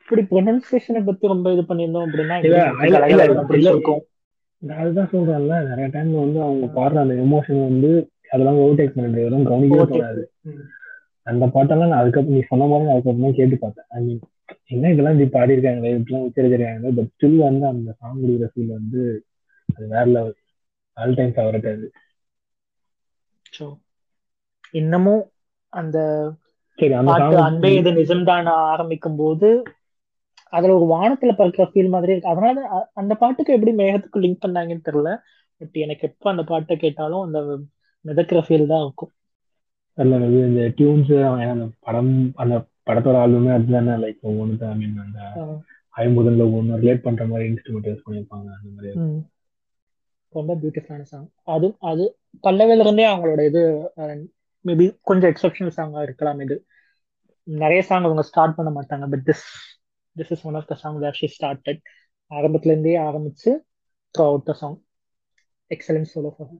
இப்படி ப்ரொனன்சியேஷனை பத்தி ரொம்ப இது பண்ணியிருந்தோம் அப்படின்னா அதுதான் சொல்றேன்ல நிறைய டைம்ல வந்து அவங்க பாடுற அந்த எமோஷன் வந்து அதெல்லாம் ஓவர்டேக் பண்ணிட்டு இதெல்லாம் கவனிக்கவே கூடாது அந்த பாட்டெல்லாம் நான் அதுக்கப்புறம் நீ சொன்ன மாதிரி அதுக்கப்புறம் கேட்டு பார்த்தேன். ஐ மீன் என்ன இதெல்லாம் இப்படி பாடியிருக்காங்களே இப்படிலாம் உச்சரிச்சிருக்காங்க பட் ஸ்டில் வந்து அந்த சாங் கொடுக்குற ஃபீல் வந்து அது வேற லெவல் ஆல் டைம் ஃபேவரட் அது. இன்னமும் அந்த சரி அந்த அன்பே இது நிஜம்தான் ஆரம்பிக்கும் போது அதுல ஒரு வானத்துல பறக்கிற ஃபீல் மாதிரி இருக்கு. அதனால அந்த பாட்டுக்கு எப்படி மேகத்துக்கு லிங்க் பண்ணாங்கன்னு தெரியல. பட் எனக்கு எப்ப அந்த பாட்டை கேட்டாலும் அந்த மிதக்கிற ஃபீல் தான் இருக்கும். தெரியல maybe இந்த டியூன்ஸ் அந்த படம் அந்த படத்தோட ஆல்பமே அதுதானே லைக் ஒவ்வொன்று ஐ மீன் அந்த ஐம்பதுல ஒன்று ரிலேட் பண்ற மாதிரி இன்ஸ்ட்ருமெண்ட் யூஸ் பண்ணியிருப்பாங்க அந்த மாதிரி. ரொம்ப பியூட்டிஃபுல்லான சாங் அது அது பல்லவில இருந்தே அவங்களோட இது மேபி கொஞ்சம் எக்ஸப்ஷனல் சாங்கா இருக்கலாம் இது. நிறைய சாங் அவங்க ஸ்டார்ட் பண்ண மாட்டாங்க but this this is one of the song where she started ஆரம்பத்துல இருந்தே ஆரம்பிச்சு throughout the song excellence solo for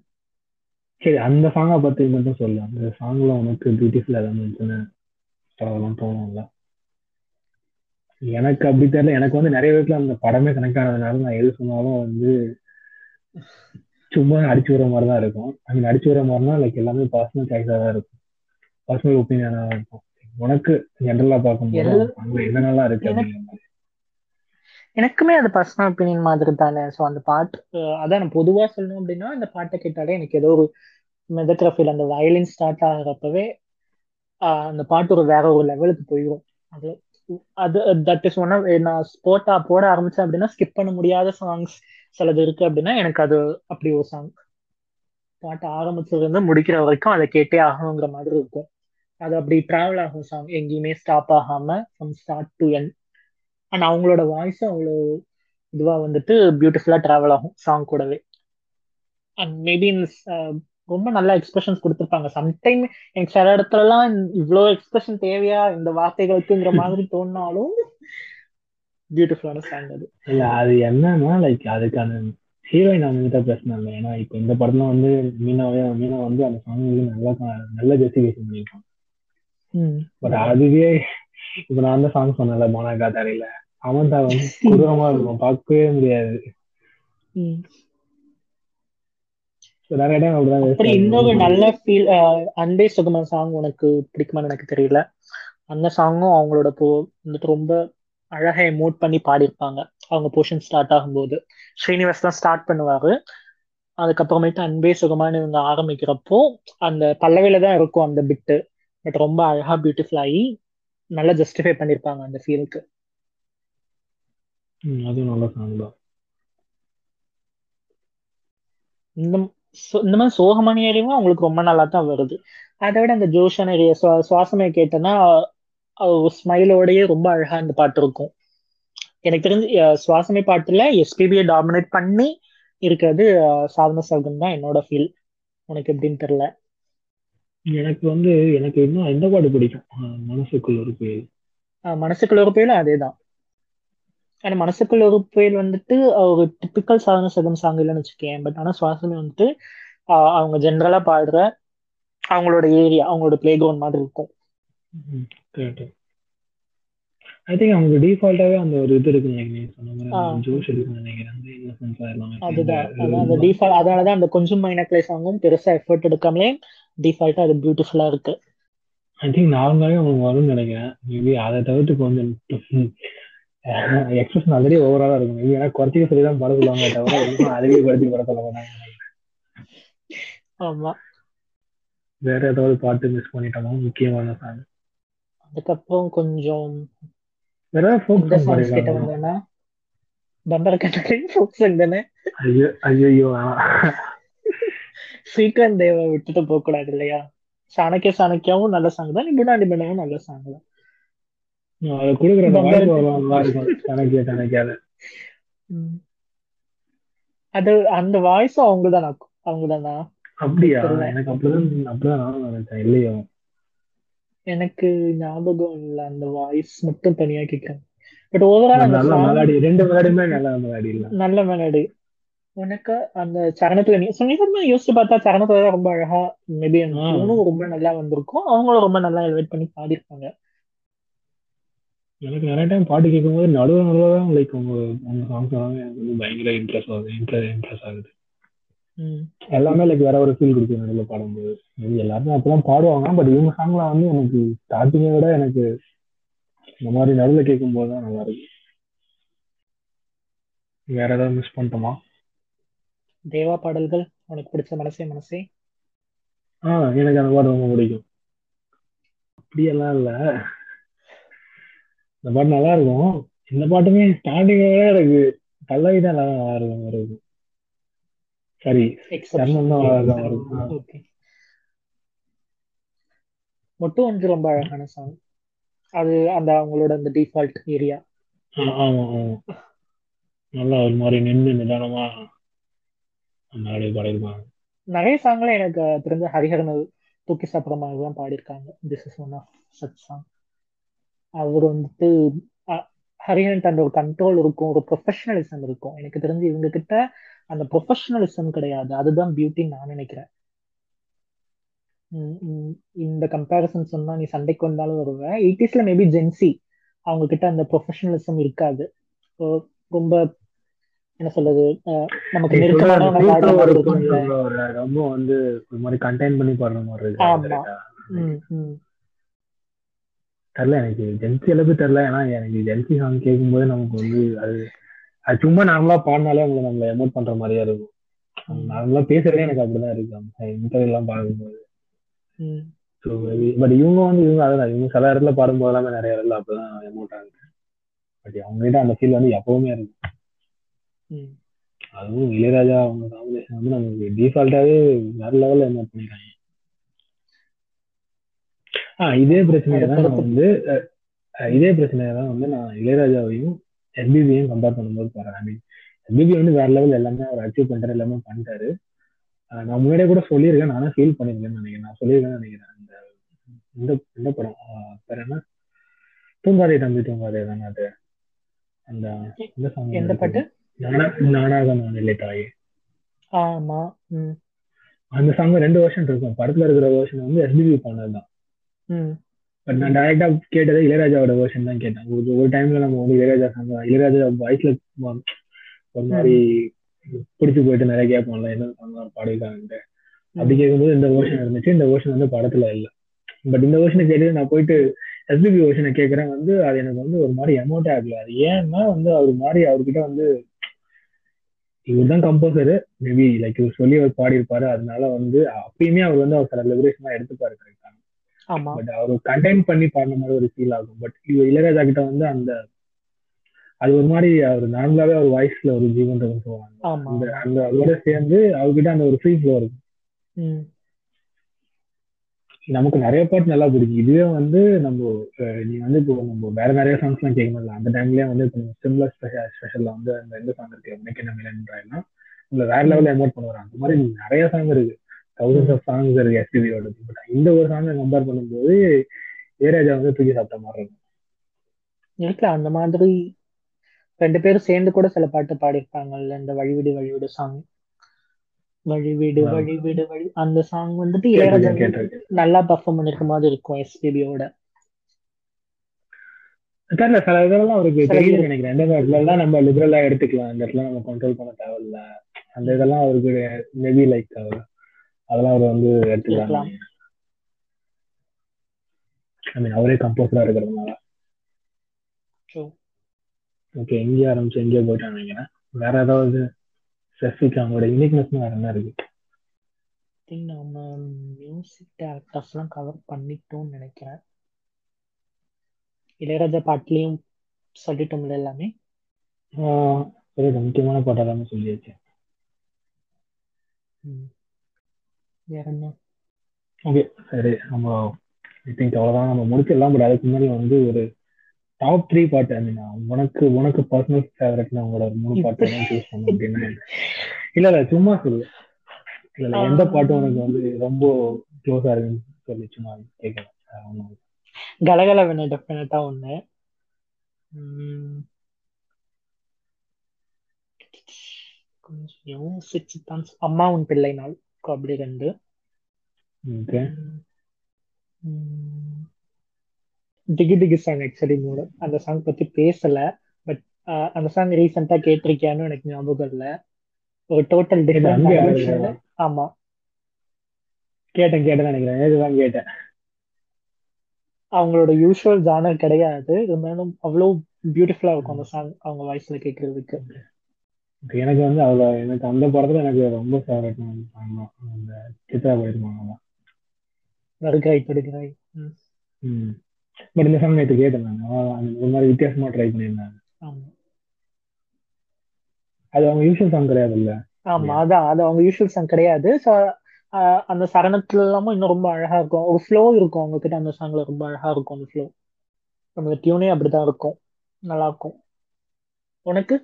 சரி அந்த சாங்கை பத்தி மட்டும் சொல்லு. அந்த சாங்ல உனக்கு பியூட்டிஃபுல் ஏதாவது இருந்துச்சுன்னு சொல்லலாம் தோணும்ல. எனக்கு அப்படி தெரியல. எனக்கு வந்து நிறைய பேர்ல அந்த படமே கனெக்ட் ஆனதுனால நான் எது சொன்னாலும் வந்து சும்மா அடிச்சு விடுற மாதிரி தான் இருக்கும். ஐ மீன் அடிச்சு விடுற மாதிரினா லைக் எல்லாமே பர்சனல் சாய்ஸாக தான் இருக்கும். பர்சனல் ஒப்பீனியனாக தான் இருக்கும். உனக்கு ஜென்ரலா பார்க்கும்போது அங்க இருக்கு எனக்கு- அப்படிங்கிற மாதிரி. எனக்குமே அது பர்சனல் ஒப்பீனியன் மாதிரி தானே ஸோ அந்த பாட்டு அதான் நான் பொதுவாக சொல்லணும் அப்படின்னா அந்த பாட்டை கேட்டாலே எனக்கு ஏதோ ஒரு மிதக்கிற ஃபீல் அந்த வயலின் ஸ்டார்ட் ஆகிறப்பவே அந்த பாட்டு ஒரு வேற ஒரு லெவலுக்கு போயிடும் அது அது தட் இஸ் ஒன் நான் ஸ்போர்ட்டா போட ஆரம்பிச்சேன் அப்படின்னா ஸ்கிப் பண்ண முடியாத சாங்ஸ் சிலது இருக்கு அப்படின்னா எனக்கு அது அப்படி ஒரு சாங் பாட்டு ஆரம்பிச்சதுலேருந்து முடிக்கிற வரைக்கும் அதை கேட்டே ஆகணுங்கிற மாதிரி இருக்கும். அது அப்படி ட்ராவல் ஆகும் சாங் எங்கேயுமே ஸ்டாப் ஆகாம from start to end and அவங்களோட வாய்ஸும் அவ்வளோ இதுவா வந்துட்டு பியூட்டிஃபுல்லா டிராவல் ஆகும் சாங் கூடவே. அண்ட் மேபி ரொம்ப நல்ல எக்ஸ்பிரஷன்ஸ் கொடுத்துருப்பாங்க. சம்டைம் எனக்கு சில இடத்துலலாம் இவ்வளோ எக்ஸ்பிரஷன் தேவையா இந்த வார்த்தைகளுக்குங்கிற <laughs> மாதிரி தோணினாலும் பியூட்டிஃபுல்லான சாங் அது. இல்ல அது என்னன்னா லைக் அதுக்கான ஹீரோயின் அவங்க பேசினாங்க ஏன்னா இப்ப இந்த படத்துல வந்து மீனாவே மீனா வந்து அந்த சாங் வந்து நல்லா நல்ல ஜஸ்டிஃபிகேஷன் பண்ணிருக்காங்க பட் அதுவே இப்ப நான் அந்த சாங் சொன்னேன்ல மோனாகா தரையில அவன்தா வந்து கொடூரமா இருக்கும் பார்க்கவே முடியாது. நிறைய டைம் அப்படிதான் இன்னொரு. நல்ல ஃபீல் அன்பே சுகமன் சாங் உனக்கு பிடிக்குமான்னு எனக்கு தெரியல. அந்த சாங்கும் அவங்களோட போ வந்துட்டு ரொம்ப அழகா எமோட் பண்ணி பாடியிருப்பாங்க. அவங்க போர்ஷன் ஸ்டார்ட் ஆகும்போது. ஸ்ரீனிவாஸ் தான் ஸ்டார்ட் பண்ணுவாரு. அதுக்கப்புறமேட்டு அன்பே சுகமான்னு இவங்க ஆரம்பிக்கிறப்போ அந்த பல்லவில தான் இருக்கும் அந்த பிட்டு பட் ரொம்ப அழகா பியூட்டிஃபுல் ஆகி நல்லா ஜஸ்டிஃபை பண்ணியிருப்பாங்க அந்த ஃபீலுக்கு அதுவும் நல்ல சாங் தான். இந்த மாதிரி சோகமான ஏரியாவும் அவங்களுக்கு ரொம்ப நல்லா தான் வருது. அதை விட அந்த ஜோஷான ஏரியா சுவாசமே கேட்டேன்னா ஸ்மைலோடயே ரொம்ப அழகா இந்த பாட்டு இருக்கும். எனக்கு தெரிஞ்சு சுவாசமே பாட்டுல எஸ்பிபியை டாமினேட் பண்ணி இருக்கிறது சாதன சர்க்கம் தான் என்னோட ஃபீல் உனக்கு எப்படின்னு தெரியல. எனக்கு வந்து எனக்கு இன்னும் எந்த பாட்டு பிடிக்கும்? மனசுக்குள்ள ஒரு புயல். மனசுக்குள்ள ஒரு புயலும் அதே தான் ஆனா மனசுக்குள்ள ஒரு புயல் வந்துட்டு ஒரு டிப்பிக்கல் சாதன சர்க்கம் சாங் இல்லைன்னு வச்சுக்கேன். பட் ஆனா சுவாசமே வந்துட்டு அவங்க ஜென்ரலா பாடுற அவங்களோட ஏரியா அவங்களோட பிளே கிரவுண்ட் மாதிரி இருக்கும். கரெக்ட் ஐ திங்க் அவங்க டிஃபால்ட்டாவே அந்த ஒரு இது இருக்கு நீ சொன்ன மாதிரி ஜோஷ் இருக்குன்னு நினைக்கிறேன். அந்த இன்னசென்ஸா எல்லாமே அதுதான். அதான் அந்த டிஃபால்ட் அதனாலதான் அந்த கொஞ்சம் மைனக்லை சாங்கும் பெருசா எஃபர்ட் எடுக்காமலே டிஃபால்ட்டா அது பியூட்டிஃபுல்லா இருக்கு. ஐ திங்க் நார்மலாவே அவங்க வரும்னு நினைக்கிறேன். மேபி அதை தவிர்த்து கொஞ்சம் எக்ஸ்பிரஷன் ஆல்ரெடி ஓவராலா இருக்கும். மேபி ஏன்னா குறைச்சிக்க சொல்லி தான் பட சொல்லுவாங்க தவிர எதுவும் அதிகப்படுத்தி பட சொல்ல மாட்டாங்க. ஆமா. வேற ஏதாவது பாட்டு மிஸ் பண்ணிட்டோமா? முக்கியமான சாங் அதுக்கப்புறம் கொஞ்சம் வேற ஃபோக் சாங் பம்பர ஃபோக் சாங் தானே? ஐயோ ஐயோ ஸ்ரீகாந்த் தேவ விட்டுட்டு போக கூடாது இல்லையா? சாணக்கிய சாணக்கியாவும் நல்ல சாங் தான் நிபுணா நிபுணாவும் நல்ல சாங் தான். அதை கொடுக்குற வாய்ஸ். அது அந்த வாய்ஸும் அவங்க தானா அவங்க தானா அப்படியா. எனக்கு அப்படிதான் அப்படிதான் நினைச்சேன். இல்லையோ. எனக்கு ஞாபகம் இல்ல அந்த வாய்ஸ் மட்டும் தனியா கேட்கிறேன் பட் ஓவரால் அந்த மெலடி ரெண்டு மெலடியுமே நல்ல மெலடி இல்ல. நல்ல மெலடி உனக்கு அந்த சரணத்துல நீ சொன்னீங்கன்னா யோசிச்சு பார்த்தா சரணத்துல ரொம்ப அழகா மேபி tune ரொம்ப நல்லா வந்திருக்கும். அவங்களும் ரொம்ப நல்லா எலிவேட் பண்ணி பாடியிருப்பாங்க. எனக்கு நிறைய டைம் பாட்டு கேட்கும்போது நடுவு நடுவில் தான் லைக் உங்க உங்க சாங்ஸ் எல்லாமே எனக்கு வந்து பயங்கர இன்ட்ரெஸ்ட் ஆகுது இன்ட்ரெஸ்ட் இன்ட்ரெஸ்ட் ஆகுது. எல்லாமே லைக் வேற ஒரு ஃபீல் கொடுக்கும் நடுவில் பாடும்போது. எல்லாருமே அப்பதான் பாடுவாங்க பட் இவங்க சாங்லாம் வந்து எனக்கு ஸ்டார்டிங்கை விட எனக்கு இந்த மாதிரி நடுவில் கேட்கும்போது தான் நல்லா இருக்கு. வேற ஏதாவது மிஸ் பண்ணிட்டோமா? தேவா பாடல்கள் உனக்கு பிடிச்ச மனசே மனசே. ஆ எனக்கு அந்த பாட்டு ரொம்ப பிடிக்கும். அப்படியெல்லாம் இல்ல. இந்த பாட்டு நல்லா இருக்கும். இந்த பாட்டுமே ஸ்டார்டிங்ல எனக்கு பல்லவி தான் நல்லா வரும் வருது சரி சரணம் தான் அழகா வரும் ஆ. ஓகே மொட்டு ஒன்று ரொம்ப அழகான சாங் அது அந்த அவங்களோட அந்த டிஃபால்ட் ஏரியா நல்லா ஒரு மாதிரி நின்று நிதானமா அந்த ஆடியோ பாடியிருப்பாங்க. நிறைய சாங்ல எனக்கு தெரிஞ்ச ஹரிஹரன் தூக்கி சாப்பிட்ற மாதிரி தான் பாடியிருக்காங்க. This is one of such song அவர் வந்துட்டு ஹரிஹரன் அந்த ஒரு கண்ட்ரோல் இருக்கும் ஒரு ப்ரொஃபஷனலிசம் இருக்கும். எனக்கு தெரிஞ்சு இவங்க கிட்ட அந்த ப்ரொஃபஷனலிசம் கிடையாது. அதுதான் பியூட்டின்னு நான் நினைக்கிறேன். இந்த கம்பேரிசன் சொன்னா நீ சண்டைக்கு வந்தாலும் வருவேன் எயிட்டிஸ்ல மேபி ஜென்சி அவங்க கிட்ட அந்த ப்ரொஃபஷனலிசம் இருக்காது. ரொம்ப என்ன சொல்றது நமக்கு நீ சொல்ற அந்த நெருக்கமானவங்க பாடுற கூட்டம் மாதிரி இருக்கும்னு இருக்கும்ல சொல்ற ஒரு ரொம்ப வந்து ஒரு மாதிரி கண்டெயின் பண்ணி பாடுற மாதிரி இருக்கு. தெரியல எனக்கு ஜென்சி அளவுக்கு தெரியல. ஏன்னா எனக்கு ஜென்சி சாங் கேட்கும்போது நமக்கு வந்து அது அது சும்மா நார்மலா பாடினாலே அவங்க நம்மள எமோட் பண்ற மாதிரியா இருக்கும். நார்மலா பேசுறதே எனக்கு அப்படிதான் இருக்கு. இன்டர்வியூ எல்லாம் பார்க்கும்போது. பட் இவங்க வந்து இவங்க அதான் இவங்க சில இடத்துல பாடும்போது எல்லாமே நிறைய இடத்துல அப்பதான் எமோட் ஆகுது. பட் அவங்க கிட்ட அந்த ஃபீல் வந்து எப்பவுமே இருக்கு ம். அதுவும் இளையராஜா அவங்க காம்பினேஷன் வந்து நமக்கு டிஃபால்ட்டாவே வேற லெவல்ல எமோட் பண்ணிருக்காங்க ஆ இதே பிரச்சனையை தான் வந்து இதே பிரச்சனையை தான் வந்து நான் இளையராஜாவையும் எஸ்பிபியையும் கம்பேர் பண்ணும்போது பாருறேன் ஐ மீன் எஸ்பிபி வந்து வேற லெவல் எல்லாமே அவர் அச்சீவ் பண்றாரு எல்லாமே பண்ணிட்டாரு. நான் முன்னாடியே கூட சொல்லியிருக்கேன் நானும் ஃபீல் பண்ணியிருக்கேன்னு நினைக்கிறேன். நான் சொல்லியிருக்கேன்னு நினைக்கிறேன். அந்த இந்த இந்த படம். பேர் என்ன? தூங்காதே தம்பி தூங்காதே தானே அது. அந்த இந்த சாங் எந்த பாட்டு? நானா நானாக நான் இல்லை தாயே. ஆமா அந்த சாங் ரெண்டு வருஷன் இருக்கும். படத்துல இருக்கிற வருஷன் வந்து எஸ்பிபி பண்ணதுதான் ம் பட் நான் டைரக்டா கேட்டது இளையராஜாவோட வெர்ஷன் தான் கேட்டேன். ஒரு டைம்ல நம்ம வந்து இளையராஜா சாங் இளையராஜா வாய்ஸ்ல ஒரு மாதிரி பிடிச்சு போயிட்டு நிறைய கேட்போம்ல என்ன சாங் அவர் பாடிருக்காங்கன்ட்டு. அப்படி கேட்கும்போது இந்த வெர்ஷன் இருந்துச்சு. இந்த வெர்ஷன் வந்து படத்துல இல்ல. பட் இந்த வெர்ஷனை கேட்டு நான் போயிட்டு எஸ்பிபி வெர்ஷனை கேட்கறேன். வந்து அது எனக்கு வந்து ஒரு மாதிரி எமோட் ஆகல அது ஏன்னா வந்து அவர் மாதிரி அவர்கிட்ட வந்து இவர் தான் கம்போசரு மேபி லைக் இவர் சொல்லி அவர் பாடியிருப்பாரு. அதனால வந்து அப்பயுமே அவர் வந்து அவர் சில லிபரேஷன் எடுத்துப்பாரு கரெக்டா ஆமா பட் அவர் கண்டெயின் பண்ணி பாடின மாதிரி ஒரு ஃபீல் ஆகும். பட் இளையராஜா கிட்ட வந்து அந்த அது ஒரு மாதிரி அவர் நார்மலாவே அவர் வாய்ஸ்ல ஒரு ஜீவன் சொல்லுவாங்க. அந்த அந்த அதோட சேர்ந்து அவர்கிட்ட அந்த ஒரு ஃப்ரீ ஃப்ளோ இருக்கும் நமக்கு நிறைய பாட்டு நல்லா பிடிக்கும். இதுவே வந்து நம்ம நீ வந்து இப்போ நம்ம வேற நிறைய சாங்ஸ் எல்லாம் கேட்க முடியல அந்த டைம்லயே வந்து இப்போ சிம்லர் ஸ்பெஷல் ஸ்பெஷல்ல வந்து அந்த எந்த சாங் இருக்கு. எனக்கு என்ன மிலன்றாய்னா உங்களை வேற லெவல்ல எமோட் பண்ணுவாங்க அந்த மாதிரி நிறைய சாங் இருக்கு. தௌசண்ட்ஸ் ம் ஆஃப் சாங்ஸ் இருக்கு எஸ்பிபியோட பட் இந்த ஒரு சாங்கை கம்பேர் பண்ணும்போது இளையராஜா வந்து தூக்கி சாப்பிட்ட மாதிரி இருக்கும். இருக்கலாம் அந்த மாதிரி ரெண்டு பேரும் சேர்ந்து கூட சில பாட்டு பாடியிருப்பாங்கல்ல இந்த வழிவிடு வழிவிடு சாங் வழிவிடு வழிவிடு வழி அந்த சாங் வந்துட்டு இளையராஜா நல்லா பர்ஃபார்ம் பண்ணிருக்க மாதிரி இருக்கும் எஸ்பிபியோட தெரியல சில இதெல்லாம் அவருக்கு இருக்கு நினைக்கிறேன். இந்த இடத்துல எல்லாம் நம்ம லிபரலா எடுத்துக்கலாம். இந்த இடத்துல நம்ம கண்ட்ரோல் பண்ண தேவையில்ல. அந்த இதெல்லாம் அவருக்கு மேபி லைக் அதெல்லாம் அவர் வந்து நினைக்கிறேன் ஐ மீன் அவரே கம்போசரா இருக்கிறதுனால. ஓகே எங்கேயே ஆரம்பிச்சு எங்கேயோ போயிட்டான்னு நினைக்கிறேன். வேற ஏதாவது ஸ்பெசிஃபிக் அவங்களோட யூனிக்னஸ் வேற என்ன இருக்கு? திங்க் நம்ம மியூசிக் டேரக்டர்ஸ்லாம் கவர் பண்ணிட்டோம்னு நினைக்கிறேன். இளையராஜா பாட்டுலயும் சொல்லிட்டோம்ல எல்லாமே? முக்கியமான பாட்டு எல்லாமே சொல்லியாச்சு. ம். வேற என்ன? ஓகே சரி நம்ம ஐ திங்க் அவ்வளவுதான். நம்ம முடிச்சிடலாம் பட் அதுக்கு முன்னாடி வந்து ஒரு டாப் த்ரீ பாட்டு ஐ மீன் உனக்கு உனக்கு பர்சனல் ஃபேவரட்னு உங்களோட மூணு பாட்டு தான் சூஸ் பண்ண அப்படின்னா இல்ல இல்ல சும்மா சொல்லு. இல்ல இல்ல எந்த பாட்டு உனக்கு வந்து ரொம்ப க்ளோஸா இருக்குன்னு சொல்லி சும்மா கேட்கலாம். இல்ல. கலகலவன டெஃபினட்டா ஒண்ணு. கொஞ்சம் யோசிச்சு தான் சொ- அம்மா உன் பிள்ளை நாள். அப்படி ரெண்டு ம், ம், டிகி டிகி சாங் ஆக்சுவலி மூணு. அந்த சாங் பத்தி பேசல பட் அந்த சாங் ரீசெண்டா கேட்டிருக்கியான்னு எனக்கு ஞாபகம் இல்ல. ஒரு டோட்டல் டிஃப்ரெண்ட் ஆமா. கேட்டேன் கேட்டேன் நினைக்கிறேன். நேற்றுதான் கேட்டேன்? அவங்களோட யூஷுவல் ஜானர் கிடையாது. இருந்தாலும் அவ்வளோ பியூட்டிஃபுல்லா இருக்கும் அந்த சாங் அவங்க வாய்ஸ்ல கேட்கறதுக்கு எனக்கு வந்து அவ்வளவு எனக்கு அந்த படத்துல எனக்கு ரொம்ப ஃபேவரட் அந்த சித்ரா போயிருப்பாங்க வருகிறாய் தொடுகிறாய் ம். பட் இந்த சாங் நேற்று கேட்டேன் நான் ஒரு மாதிரி வித்தியாசமா ட்ரை பண்ணியிருந்தாங்க. ஆமா. அது அவங்க யூஷுவல் சாங் கிடையாது இல்ல ஆமா அதான். அது அவங்க யூஷுவல் சாங் கிடையாது. ஸோ அந்த சரணத்துல எல்லாமும் இன்னும் ரொம்ப அழகா இருக்கும். ஒரு ஃப்ளோ இருக்கும் அவங்க கிட்ட அந்த சாங்ல ரொம்ப அழகா இருக்கும் அந்த ஃப்ளோ அந்த டியூனே அப்படிதான் இருக்கும். நல்லா இருக்கும். உனக்கு?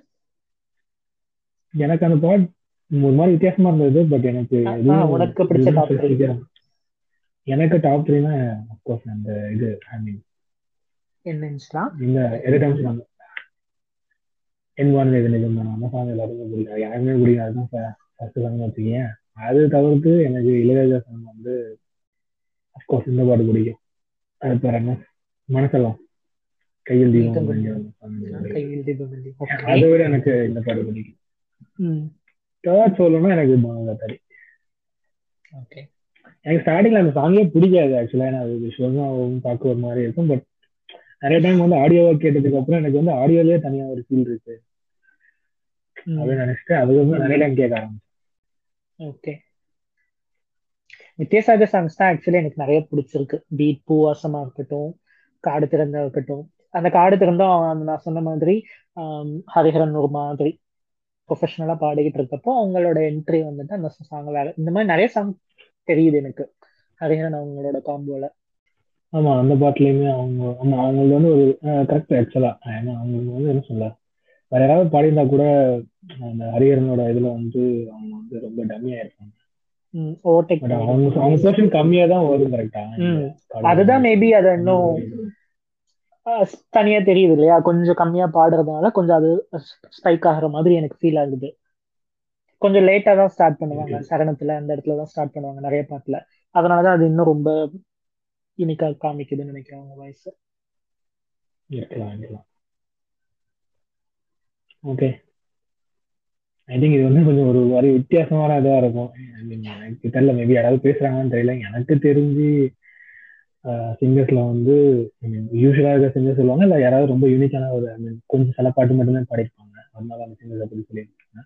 எனக்கு அந்த பாட் ஒரு மாதிரி வித்தியாசமா இருந்தது பட் எனக்கு உனக்கு பிடிச்ச specific ஆ- எனக்கு டாப் த்ரீனா அப்கோர்ஸ் அந்த இது ஐ மீன் இந்த எதிர்டம் சாங் என் வாழ்ந்த இது நிஜம் தான் அந்த சாங் எல்லாருக்கும் பிடிக்கும். எனக்குமே பிடிக்கும் அதுதான் ஃபர்ஸ்ட் சாங் வச்சுக்கேன் அது தவிர்த்து எனக்கு இளையராஜா சாங் வந்து அப்கோர்ஸ் இந்த பாட்டு பிடிக்கும். அது பேர் என்ன? மனசெல்லாம். கையில் தீபம் அதை விட எனக்கு இந்த பாட்டு பிடிக்கும். ம். தேர்ட் சொல்லணும்னா எனக்கு மனதாரி ஓகே. எனக்கு ஸ்டார்டிங்ல அந்த சாங்கே பிடிக்காது ஆக்சுவலா ஏன்னா அது விஷுவலும் பார்க்க ஒரு மாதிரி இருக்கும் பட் நிறைய டைம் வந்து ஆடியோவா கேட்டதுக்கு அப்புறம் எனக்கு வந்து ஆடியோலயே தனியா ஒரு ஃபீல் இருக்கு. அப்படின்னு நினைச்சிட்டு அதுக்கப்புறம் நிறைய டைம் கேட்க ஆரம்பிச்சேன். ஓகே. வித்யாசாகர் சாங்ஸ் தான் ஆக்சுவலி எனக்கு நிறைய பிடிச்சிருக்கு. பீட் பூவாசமா இருக்கட்டும் காடு திறந்தா இருக்கட்டும். அந்த காடு திறந்தா அந்த நான் சொன்ன மாதிரி ஹரிஹரன் ஒரு மாதிரி ப்ரொஃபஷனலா பாடிக்கிட்டு இருக்கப்போ அவங்களோட என்ட்ரி வந்துட்டு அந்த சாங் வேற இந்த மாதிரி நிறைய சாங் தெரியுது எனக்கு. ஹரிஹரன் அவங்களோட காம்போல ஆமா அந்த பாட்டுலயுமே அவங்க ஆமா அவங்களுக்கு வந்து ஒரு கரெக்ட் ஆக்சுவலா ஏன்னா அவங்களுக்கு வந்து என்ன சொல்ல வேற யாராவது பாடியிருந்தா கூட அந்த ஹரிஹரனோட இதுல வந்து அவங்க வந்து ரொம்ப டம்மியா இருப்பாங்க. அவங்க அவங்க கம்மியா தான் வரும் கரெக்டா அதுதான் மேபி அதை இன்னும் தனியா தெரியுது இல்லையா கொஞ்சம் கம்மியா பாடுறதுனால கொஞ்சம் அது ஸ்பைக் ஆகுற மாதிரி எனக்கு ஃபீல் ஆகுது. கொஞ்சம் லேட்டா தான் ஸ்டார்ட் பண்ணுவாங்க. சரணத்துல அந்த இடத்துல தான் ஸ்டார்ட் பண்ணுவாங்க நிறைய பாட்டுல. அதனாலதான் அது இன்னும் ரொம்ப யூனிக்கா காமிக்குதுன்னு நினைக்கிறேன் அவங்க வாய்ஸ் இருக்கலாம் இருக்கலாம். ஓகே ஐ திங்க் இது வந்து கொஞ்சம் ஒரு மாதிரி வித்தியாசமான இதா இருக்கும். எனக்கு தெரியல மேபி யாராவது பேசுறாங்கன்னு தெரியல. எனக்கு தெரிஞ்சு சிங்கர்ஸ்ல வந்து யூஸ்வலா இருக்க சிங்கர் சொல்லுவாங்க இல்ல யாராவது ரொம்ப யூனிக்கான ஒரு I mean, கொஞ்சம் சில பாட்டு மட்டுமே பாடிருப்பாங்க அதனால அந்த சிங்கர்ஸை பத்தி சொல்லியிருக்காங்க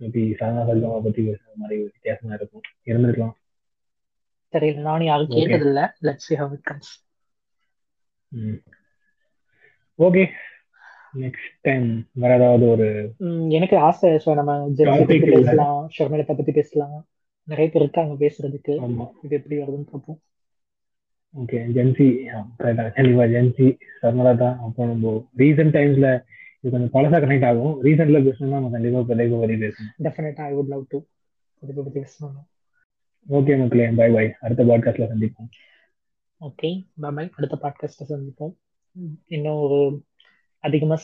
மேபி சாதனா சர்கமா பத்தி பேசுற மாதிரி வித்தியாசமா இருக்கும். இருந்திருக்கலாம். தெரியல நானும் யாரும் Okay. கேட்டதில்ல. Let's see how it comes. Okay next time வேற ஏதாவது ஒரு எனக்கு ஆசை ஸோ நம்ம இல்ல. பேசலாம் ஷர்மிலத்தை பத்தி பேசலாம். நிறைய பேர் இருக்காங்க பேசுறதுக்கு. இது எப்படி வருதுன்னு பார்ப்போம். ஓகே ஜென்சி கரெக்டா கண்டிப்பா ஜென்சி சர்மலா தான். அப்போ நம்ம ரீசெண்ட் டைம்ஸ்ல இது கொஞ்சம் பழசா கனெக்ட் ஆகும். ரீசெண்ட்ல பேசணும்னா நம்ம கண்டிப்பா பிள்ளைக்கு வரி பேசணும் டெஃபினட்டா ஐ வுட் லவ் டு இதை பத்தி பேசணும். ஓகே மக்களே பை பை அடுத்த பாட்காஸ்ட்ல சந்திப்போம். ஓகே பாய் அடுத்த பாட்காஸ்ட்டை சந்திப்போம். இன்னும் ஒரு அதிகமா